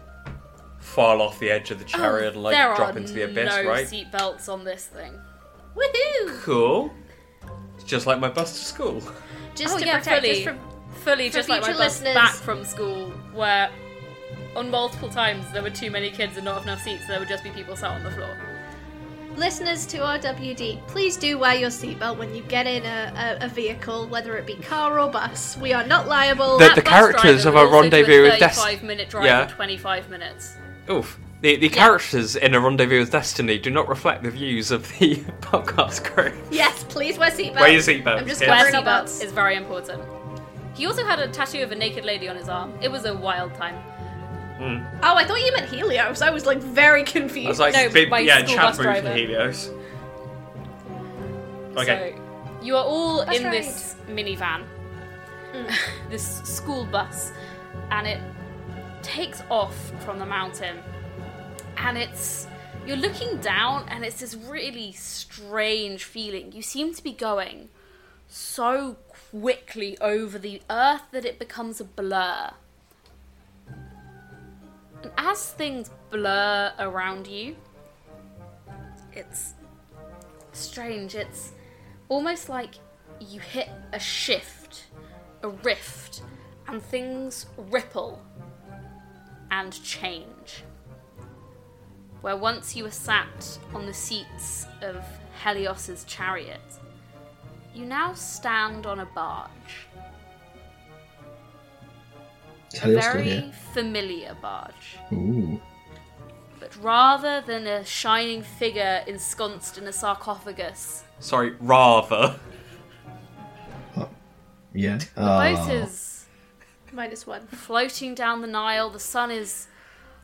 fall off the edge of the chariot and like Oh, drop into the abyss, no right? seat belts on this thing. Woohoo! Cool. It's just like my bus to school. Just oh to yeah, protect fully, us from. Fully for just like my future bus listeners- back from school, where on multiple times there were too many kids and not enough seats, so there would just be people sat on the floor. Listeners to RWD, please do wear your seatbelt when you get in a, a, a vehicle, whether it be car or bus. We are not liable. The- That the bus characters driver of a would also do rendezvous with a Des- 35 minute drive Yeah. in 25 minutes. Oof. The, the characters in A Rendezvous with Destiny do not reflect the views of the podcast crew. Yes, please wear seatbelts. Wear your seatbelts, I'm just yeah. Wear covering our seatbelts butts. is very important. He also had a tattoo of a naked lady on his arm. It was a wild time. Hmm. Oh, I thought you meant Helios. I was like very confused. I was like, No, big, my yeah, school chat bus booth driver. Helios. Okay. So you are all That's in right. this minivan, hmm. this school bus, and it takes off from the mountain. And it's you're looking down, and it's this really strange feeling. You seem to be going so quickly over the earth that it becomes a blur. And as things blur around you, it's strange. It's almost like you hit a shift, a rift, and things ripple and change. Where once you were sat on the seats of Helios's chariot, you now stand on a barge. Is A very here? familiar barge. Ooh. But rather than a shining figure ensconced in a sarcophagus, Sorry, rather. Uh, yeah. The Oh. boat uh, is Minus one. floating down the Nile. The sun is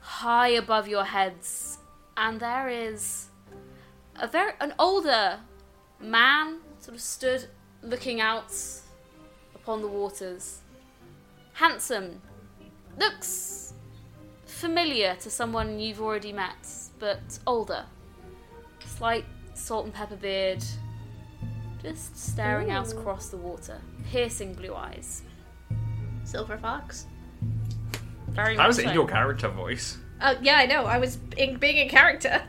high above your heads, and there is a very an older man sort of stood looking out upon the waters. Handsome, looks familiar to someone you've already met, but older. Slight salt and pepper beard, just staring out across the water, piercing blue eyes. Silver fox. Very That was much in your character voice. Uh, yeah, I know. I was in, being in character.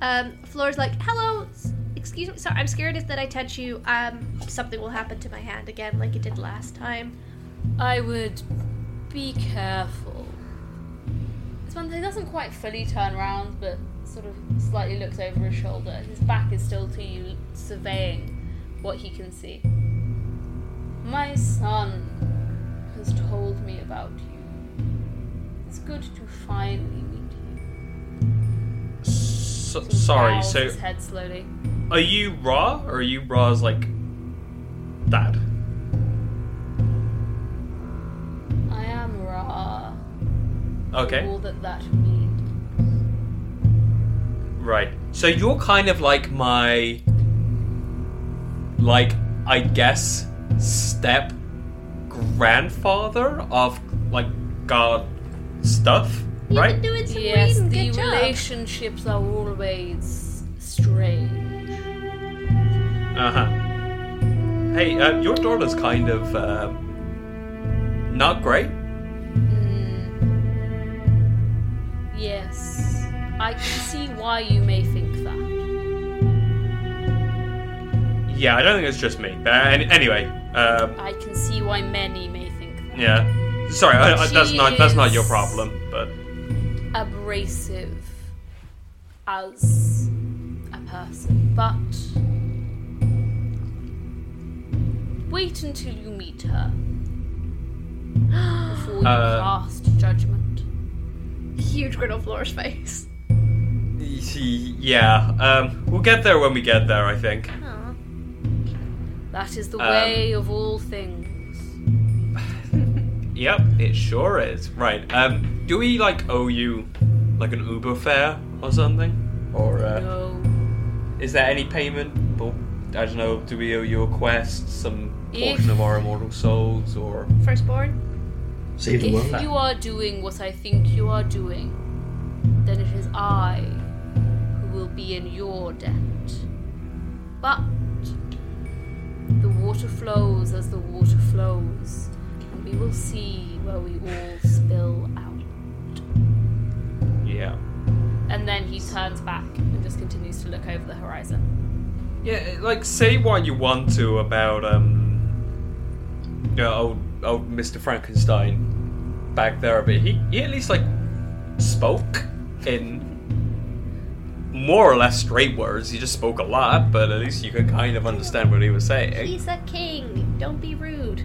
Um, Flora's like, "Hello, s- excuse me. Sorry, I'm scared if that I touch you. Um, something will happen to my hand again, like it did last time." I would be careful. He doesn't quite fully turn around, but sort of slightly looks over his shoulder. His back is still to you, surveying what he can see. My son has told me about you. It's good to finally meet. So, sorry, so his head slowly. are you Ra or are you Ra's like dad? I am Ra. Okay. All that that means. Right. So you're kind of like my like I guess step grandfather of like God stuff, You've right? been doing some Yes, reading. the Good job. relationships are always strange. Uh-huh. Hey, uh, your daughter's kind of uh, not great. Mm. Yes, I can see why you may think that. Yeah, I don't think it's just me. But any- anyway, um, I can see why many may think that. yeah. Sorry, I, I, that's not that's not your problem. But Abrasive as a person, but wait until you meet her before you Uh, cast judgment. Huge grin on Flora's face. yeah, um, we'll get there when we get there. I think. Aw. That is the um, way of all things. Yep, it sure is. Right. Um, do we like owe you like an Uber fare or something, or uh, No. is there any payment? Or, I don't know. Do we owe you a quest, some If- portion of our immortal souls, or Firstborn. Save the If world. you are doing what I think you are doing, then it is I who will be in your debt. But the water flows as the water flows, and we will see where we all spill out. yeah, And then he turns back and just continues to look over the horizon. yeah. Like say what you want to about um, yeah, old old Mister Frankenstein back there, but he he at least like spoke in more or less straight words. He just spoke a lot, but at least you could kind of understand what he was saying. He's a king. Don't be rude.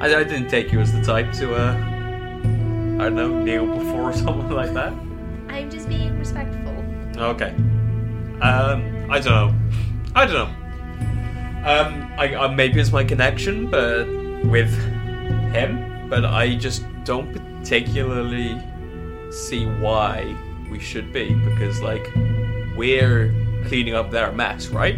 I, I didn't take you as the type to, uh, I don't know, kneel before or something like that. I'm just being respectful. Okay. Um, I don't know. I don't know. Um, I, I maybe it's my connection, but with him, but I just don't particularly see why we should be because like we're cleaning up their mess, right?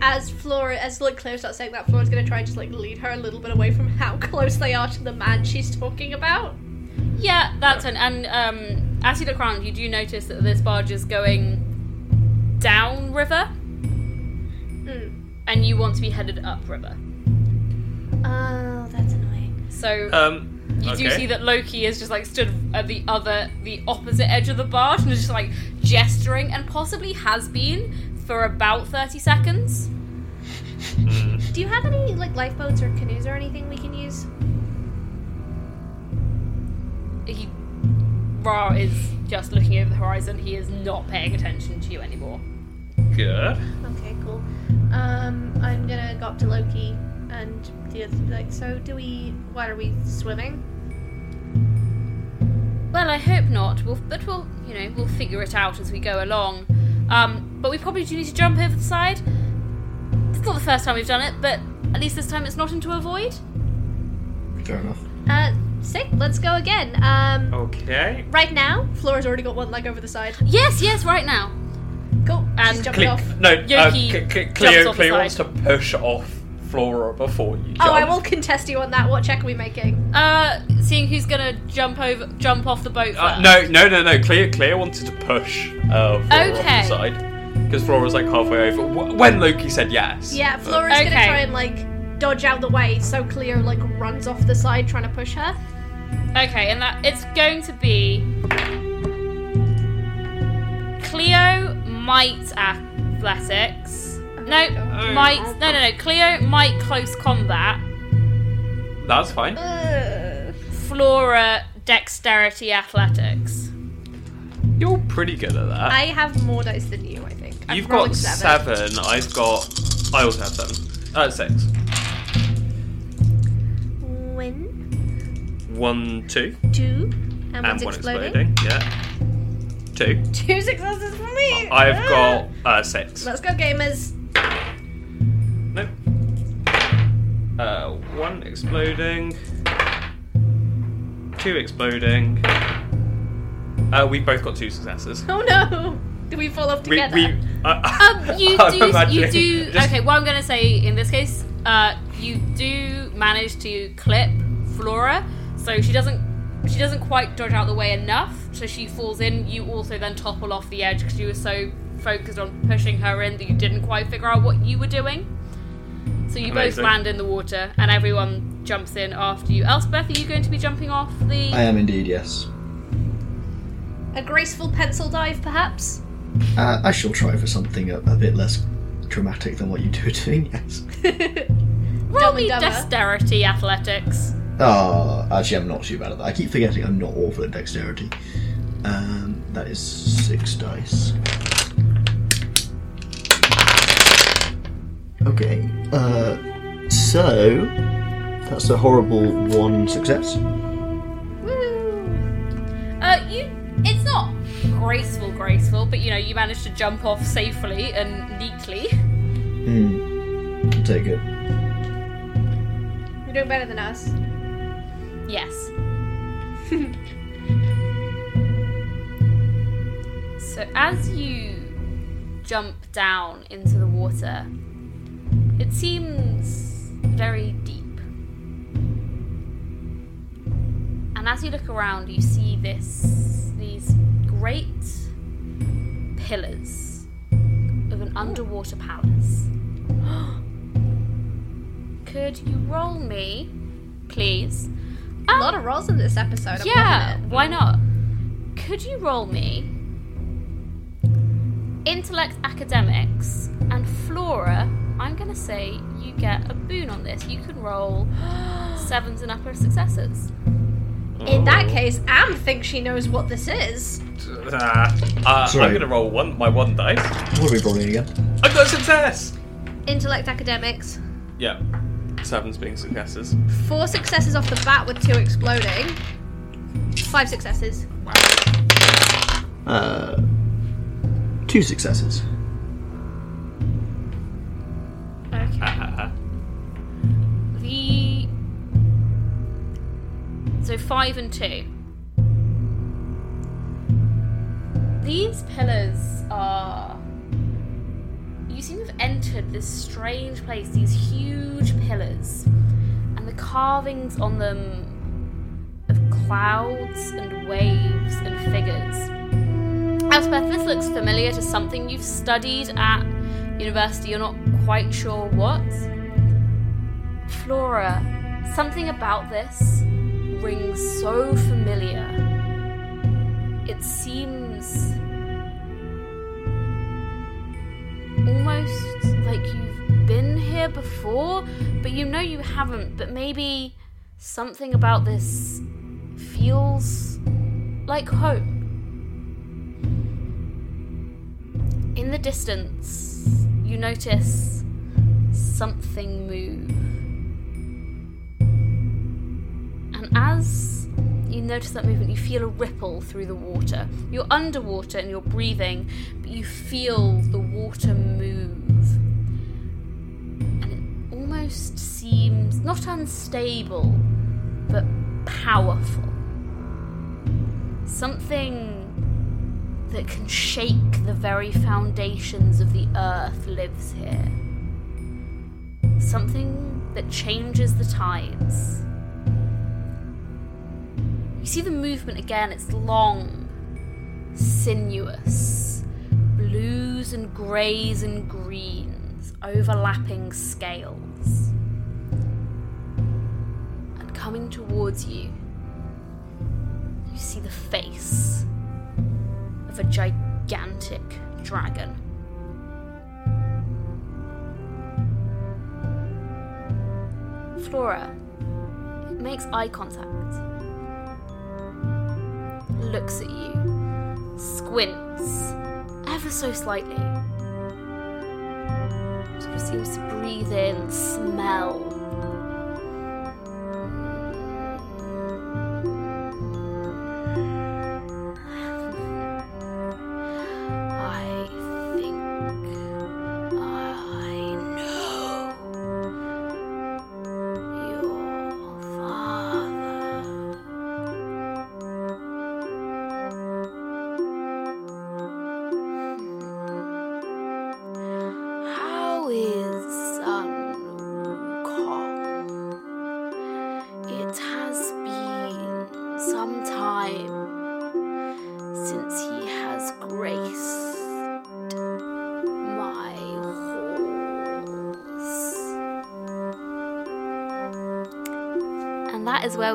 As Flora, as like Claire starts saying that, Flora's gonna try and just like lead her a little bit away from how close they are to the man she's talking about. Yeah, that's an and um, as you look around, you do notice that this barge is going down river, Hmm. and you want to be headed up river. Oh, that's annoying. So Um, you do see that Loki is just like stood at the other, the opposite edge of the barge, and is just like gesturing, and possibly has been for about thirty seconds. mm, Do you have any like lifeboats or canoes or anything we can use? He, Ra is just looking over the horizon. He is not paying attention to you anymore. good. Okay, cool. Um, I'm gonna go up to Loki and the other, like, so do we? What are we swimming? Well, I hope not. We'll, but we'll, you know, we'll figure it out as we go along. Um, but we probably do need to jump over the side. It's not the first time we've done it, but At least this time it's not into a void. Fair enough. Uh, sick. Let's go again. Um, Okay. right now, Flora's already got one leg over the side. Yes, yes, right now. Cool. And She's jumping Cle- off. no, uh, Yoki Cle- Cle- jumps Cleo, off the Cleo wants to side. push off Flora before you jump. Oh, I will contest you on that. What check are we making? Uh, seeing who's gonna jump over, jump off the boat first. Uh, no, no, no, no. Cleo, Cleo wanted to push uh, Flora off Okay. the side because Flora was like halfway over w- when Loki said yes. Yeah, Flora's Okay. gonna try and like dodge out the way, so Cleo like runs off the side trying to push her. Okay, and that it's going to be Cleo might athletics. Oh no, Oh. might no no no. Cleo might close combat. That's fine. Ugh. Flora dexterity athletics. You're pretty good at that. I have more dice than you, I think. I'm You've got seven. I've got. I also have seven. Uh, six. One, two, Two. And, and one's one exploding. exploding. Yeah. Two. Two successes for me. I've Ah. got uh, six. Let's go, gamers. Nope. Uh, one exploding. Two exploding. Uh, we both got two successes. Oh no! Do we fall off together? we, uh, Um, you I'm do. You do. just- Okay, what I'm gonna say in this case, uh, you do manage to clip Flora, so she doesn't. She doesn't quite dodge out the way enough, so she falls in. You also then topple off the edge because you were so focused on pushing her in that you didn't quite figure out what you were doing. So you both land in the water, and everyone jumps in after you. Elspeth, are you going to be jumping off the? I am indeed, yes. A graceful pencil dive, perhaps? Uh, I shall try for something a, a bit less dramatic than what you two are doing, yes. Roll Dumb me dexterity athletics. Oh, actually, I'm not too bad at that. I keep forgetting I'm not awful at dexterity. Um, that is six dice. Okay, uh, so that's a horrible one success. Woo! Uh, you. It's not graceful, graceful, but you know you managed to jump off safely and neatly. Hmm, I'll take it. You're doing better than us. Yes. so as you jump down into the water, it seems very deep. And as you look around, you see this these great pillars of an underwater palace. Could you roll me, please? A ah! lot of rolls in this episode. I'm Yeah, why not? Could you roll me intellect academics and Flora? I'm gonna say you get a boon on this. You can roll sevens and upper successes. In that case, Am thinks she knows what this is. Uh, uh, I'm gonna roll one my one dice. What are we rolling again? I've got a success. Intellect academics. Yeah, sevens being successes. Four successes off the bat with two exploding. Five successes. Uh, two successes. Five and two. These pillars are. You seem to have entered this strange place. These huge pillars, and the carvings on them of clouds and waves and figures. Elspeth, this looks familiar to something you've studied at university. You're not quite sure what. Flora, something about this rings so familiar. It seems almost like you've been here before, but you know you haven't. But maybe something about this feels like home. In the distance, you notice something move. As you notice that movement, you feel a ripple through the water. You're underwater and you're breathing, but you feel the water move. And it almost seems not unstable, but powerful. Something that can shake the very foundations of the earth lives here. Something that changes the tides. You see the movement again, it's long, sinuous, blues and greys and greens, overlapping scales. And coming towards you, you see the face of a gigantic dragon. Flora it makes eye contact, looks at you, squints ever so slightly. Sort of seems to breathe in, smell.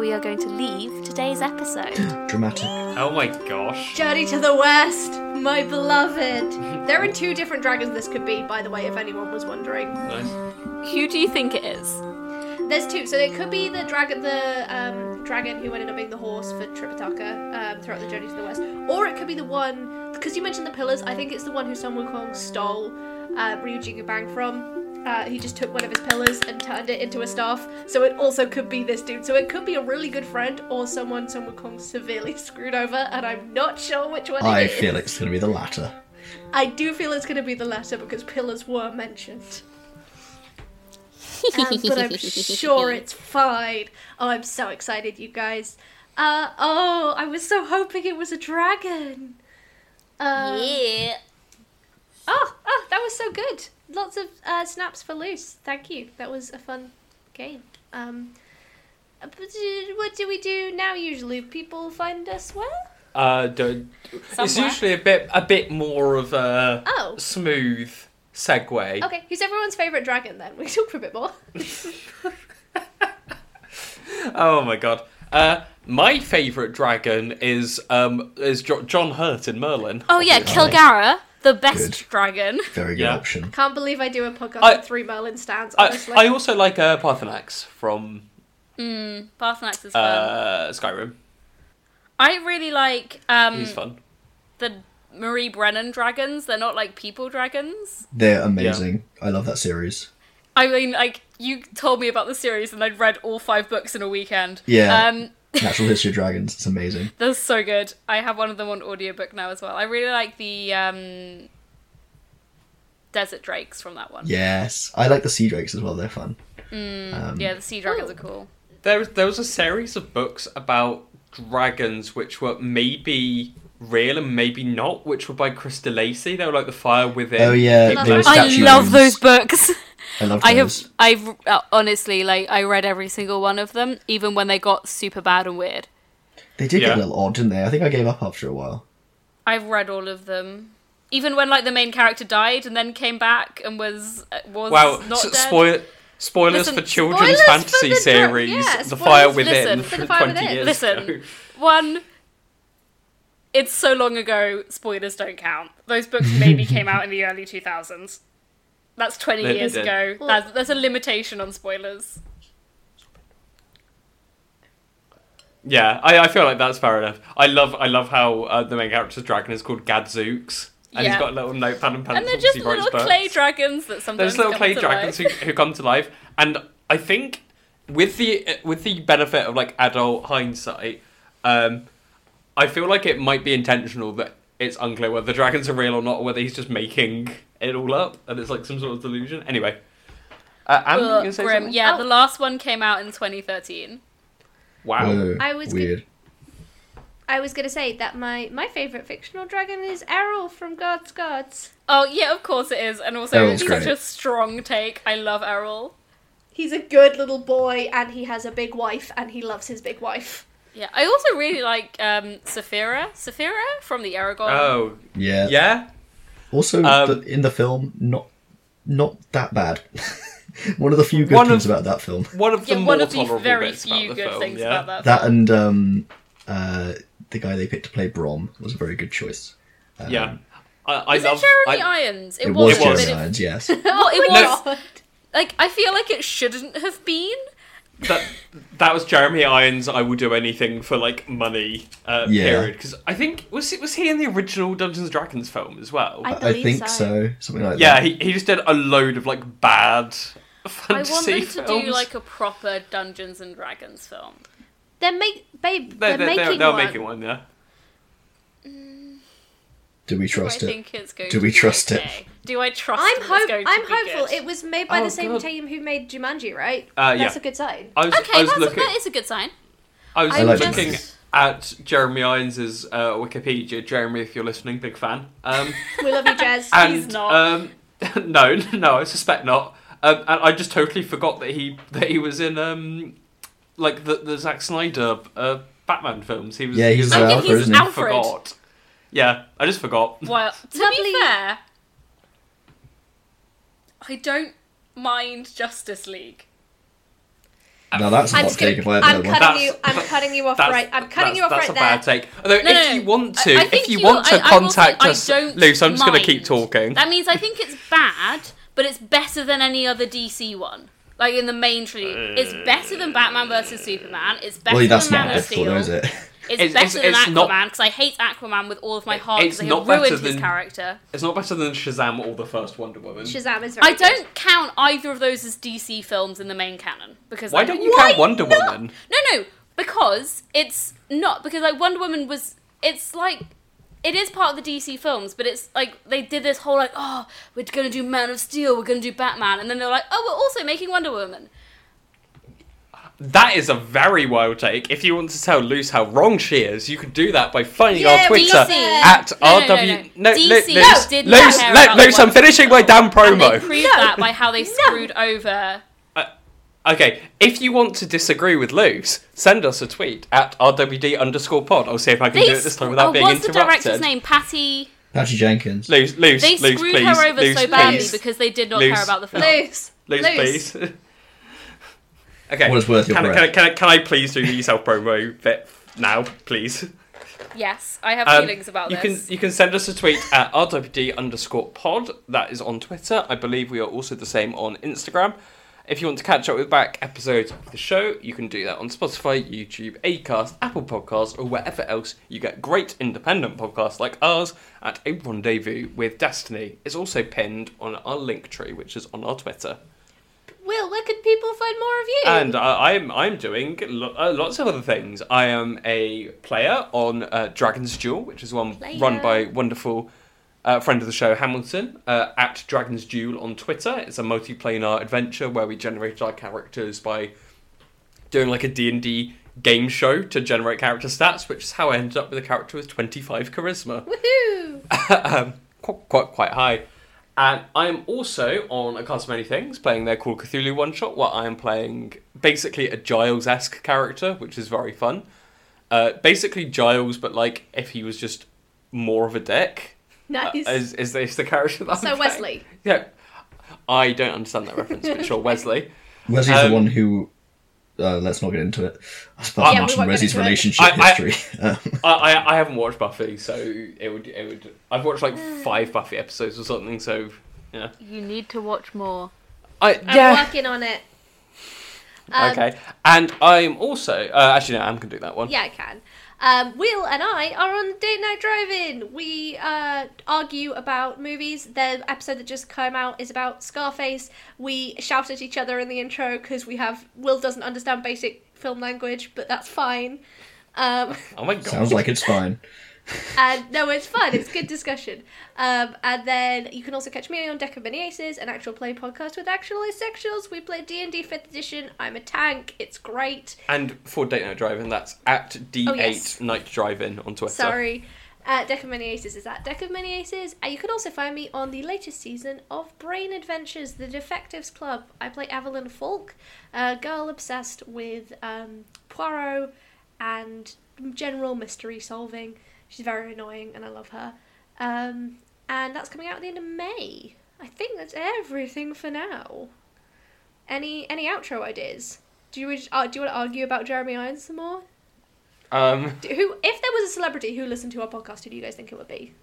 We are going to leave today's episode. Dramatic. Oh my gosh. Journey to the West, my beloved. There are two different dragons this could be, by the way, if anyone was wondering. Nice. Who do you think it is? There's two, so it could be the dragon, the um, dragon who ended up being the horse for Tripitaka um, throughout the journey to the west, or it could be the one because you mentioned the pillars. I think it's the one who Sun Wukong stole uh, Ryuji Bang from. Uh, he just took one of his pillars and turned it into a staff. So it also could be this dude. So it could be a really good friend or someone Sun Wukong severely screwed over, and I'm not sure which one. I it is. feel it's going to be the latter. I do feel it's going to be the latter because pillars were mentioned. Um, but I'm sure it's fine. Oh, I'm so excited, you guys. Uh, oh, I was so hoping it was a dragon. Um, yeah. Oh, oh, that was so good. Lots of uh, snaps for Luce. Thank you. That was a fun game. Um, uh, but, what do we do now? Usually, people find us where? Uh, do, it's usually a bit a bit more of a Oh. smooth segue. Okay, who's everyone's favorite dragon then? We talk for a bit more. Oh my god. Uh, my favourite dragon is um is jo- John Hurt in Merlin. Oh yeah, Good. Kilgharrah, the best Good. dragon. Very good Yeah. option. Can't believe I do a podcast I- with three Merlin stands. I, Honestly, I also like uh, Paarthurnax from Mm, Paarthurnax is fun. uh, Skyrim. I really like um He's fun. the Marie Brennan dragons. They're not like people dragons. They're amazing. I love that series. I mean, like you told me about the series, and I'd read all five books in a weekend. Yeah. Um, Natural History of Dragons. It's amazing. They're so good. I have one of them on audiobook now as well. I really like the um, Desert Drakes from that one. Yes. I like the Sea Drakes as well. They're fun. Um, Mm, Yeah, the Sea Dragons Ooh. are cool. There was there was a series of books about dragons which were maybe real and maybe not, which were by Chris d'Lacey. They were like the Fire Within. Oh yeah, Love they were those. I love those books. I love I have. I've uh, honestly like I read every single one of them, even when they got super bad and weird. They did get a little odd, didn't they? I think I gave up after a while. I've read all of them, even when like the main character died and then came back and was uh, was Wow, not s- dead. spoil spoilers Listen, for children's spoilers for fantasy the dra- series, yeah, The Fire Within, listen, for from The Fire 20 Within. years Listen, ago. one. It's so long ago. Spoilers don't count. Those books maybe came out in the early two thousands. That's twenty They- they years did. ago. That's, there's a limitation on spoilers. Yeah, I, I feel like that's fair enough. I love I love how uh, the main character's dragon is called Gadzooks, and Yeah. he's got a little notepad and pencil. And they're just he writes little books. clay dragons that sometimes There's little come clay to dragons who, who come to life, and I think with the with the benefit of like adult hindsight, um, I feel like it might be intentional that it's unclear whether the dragons are real or not, or whether he's just making it all up and it's like some sort of delusion. Anyway, Uh, Am, you Ugh, gonna say grim. something? Yeah, Oh. the last one came out in 2013. Wow. Whoa, I was weird. I was gonna say that my my favorite fictional dragon is Errol from God's Gods. Oh yeah, of course it is, and also Errol's it's such a strong take. I love Errol. He's a good little boy, and he has a big wife, and he loves his big wife. Yeah, I also really like um, Saphira. Saphira from the Eragon. Oh, Yeah. yeah. Also, Um, the, in the film, not not that bad. One of the few good things of- about that film. One of the yeah, more one of the very few the good film, things yeah. about that. That film. and um, uh, the guy they picked to play Brom was a very good choice. Um, Yeah. I, I Was love. it Jeremy I, Irons? It, was, was was. Jeremy of- Irons, yes. Well, it Oh was God. like I feel like it shouldn't have been. That that was Jeremy Irons. I will do anything for like money. Uh, Yeah. Period. Because I think was it was he in the original Dungeons and Dragons film as well? I I think so. so. Something like yeah, that. he, he just did a load of like bad I fantasy want them to do like a proper Dungeons and Dragons film. They're make babe. they, They're, they, making they're, they're one. making one. Yeah. Do we trust I it? think it's going Do to we be trust it? okay? Do I trust I'm that it's hope. going I'm be hopeful. good? It was made by Oh, the same God. team who made Jumanji, right? Uh, That's yeah. a good sign. I was, Okay, I was that's, looking. that is a good sign. I was I like looking this. at Jeremy Irons' uh, Wikipedia. Jeremy, if you're listening, big fan. Um, We love you, Jez. and not. um, no, no, I suspect not. Um, and I just totally forgot that he that he was in um, like the the Zack Snyder uh, Batman films. He was. Yeah, he he's was I Alfred, he's isn't he? Alfred. Forgot. Yeah, I just forgot. Well, to Lovely. be fair, I don't mind Justice League. Ah. No, that's a I'm hot just gonna, take if I ever I'm heard one. cutting That's- you. I'm cutting you off right. I'm cutting that's, you off that's right a bad take. Although, No, if no, you want to, I- I if you you- want to I- I will say contact I us, don't Luce, I'm just going to keep talking. That means I think it's bad, but it's better than any other DC one. Like in the main trilogy, it's better than Batman versus Superman. It's better Well, that's than not Man of difficult, Steel. though, is it? It's, It's- better it's- than it's Aquaman because I hate Aquaman with all of my heart It's because they not have better ruined his than- character. It's not better than Shazam or the first Wonder Woman. Shazam is very. I good. don't count either of those as DC films in the main canon because Why like, don't you why count Wonder not? Woman? No, no, because it's not because like Wonder Woman was. It's like it is part of the DC films, but it's like they did this whole like, oh, we're gonna do Man of Steel, we're gonna do Batman, and then they're like, oh, we're also making Wonder Woman. That is a very wild take. If you want to tell Luce how wrong she is, you could do that by finding Yeah, our Twitter DC. at No, no, no, RW. no. Lu- DC Luce, did Luce, care Luce, I'm finishing my Woman. damn And they promo. proved No. that by how they screwed over. Uh, okay, if you want to disagree with Luce, send us a tweet at RWD underscore pod. I'll see if I can They do it this time without oh, being what's the director's name? Patty. Patty Jenkins. Luce, Luce, They Luce, screwed please. her over Luce, so badly please. because they did not Luce. care about the film. Loose. Luce, Loose. please. okay. What is worth your can, I- breath? can, I- can, I- can I please do the self promo bit now, please? Yes, I have Um, feelings about you this. can you can send us a tweet at rwd underscore pod. That is on Twitter. I believe we are also the same on Instagram. If you want to catch up with back episodes of the show, you can do that on Spotify, YouTube, Acast, Apple Podcasts, or wherever else you get great independent podcasts like ours at A Rendezvous with Destiny. It's also pinned on our link tree, which is on our Twitter. Will, where can people find more of you? And I, I'm I'm doing lo- uh, lots of other things. I am a player on uh, Dragon's Duel, which is one Player. run by wonderful uh, friend of the show Hamilton uh, at Dragon's Duel on Twitter. It's a multiplanar adventure where we generate our characters by doing like a D and D game show to generate character stats, which is how I ended up with a character with 25 charisma Woohoo! um, quite quite high. And I am also on a cast of many things, playing their Call of Cthulhu one shot, where I am playing basically a Giles esque character, which is very fun. Uh, basically Giles, but like if he was just more of a dick. uh, Nice. is is this the character that so I'm playing. Wesley. Yeah, I don't understand that reference, but sure, Wesley. Wesley's Um, the one who. Uh, let's not get into it. I was about Yeah, to we mention won't get Wesley's relationship I- I- history. Um, I, I I haven't watched Buffy, so it would it would. I've watched like five Buffy episodes or something, so yeah. You need to watch more. I I'm working on it. Um, Okay, and I'm also uh, actually no, I'm gonna do that one. Yeah, I can. Um, Will and I are on Date Night Drive-In. We uh, argue about movies. The episode that just came out is about Scarface. We shout at each other in the intro because we have Will doesn't understand basic film language, but that's fine. Um, Oh my god. sounds like it's fine. and no, it's fun. It's good discussion. Um, and then you can also catch me on Deck of Many Aces, an actual play podcast with actual asexuals. We play D and D Fifth Edition. I'm a tank. It's great. And for Date Night Drive-In, that's at D8 Oh, yes. Night Drive-In on Twitter. Sorry. Uh, Deck of Many Aces is at Deck of Many Aces. And you can also find me on the latest season of Brain Adventures, the Defectives Club. I play Evelyn Falk, a girl obsessed with um, Poirot and general mystery solving. She's very annoying and I love her. Um, and that's coming out at the end of May. I think that's everything for now. Any any outro ideas? Do you uh, do you want to argue about Jeremy Irons some more? Um, Who, if there was a celebrity who listened to our podcast, who do you guys think it would be?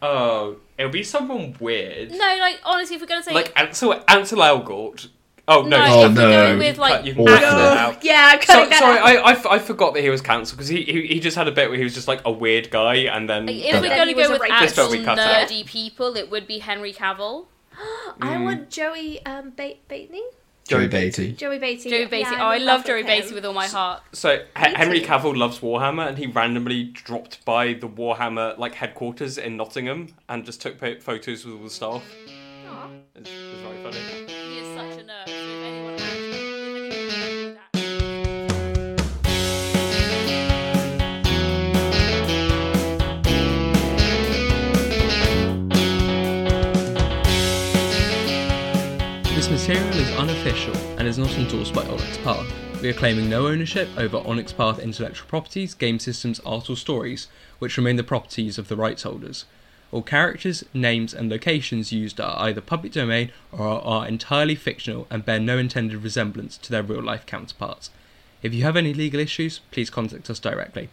oh, it'll be someone weird. No, like honestly, if we're gonna say Like Ansel, Ansel Elgort. Oh, no. no, Oh, if we're no. with like you can Awful. cut that out. Yeah, I'm So, cutting that sorry, out. I, I, f- I forgot that he was cancelled because he, he he just had a bit where he was just like a weird guy and then Like, if we're gonna go with rapist. Actual we cut out. nerdy people, it would be Henry Cavill. I Mm. want Joey um, ba- Batney? Joey Beatty. Joey Batey. Joey Batey. Yeah, oh, I would love Joey him. Batey with all my heart. So H- Henry. Cavill loves Warhammer, and he randomly dropped by the Warhammer like headquarters in Nottingham and just took photos with all the staff. Aw. It's, it's very funny. Material is unofficial and is not endorsed by Onyx Path. We are claiming no ownership over Onyx Path intellectual properties, game systems, art, or stories, which remain the properties of the rights holders. All characters, names, and locations used are either public domain or are, entirely fictional and bear no intended resemblance to their real life counterparts. If you have any legal issues, please contact us directly.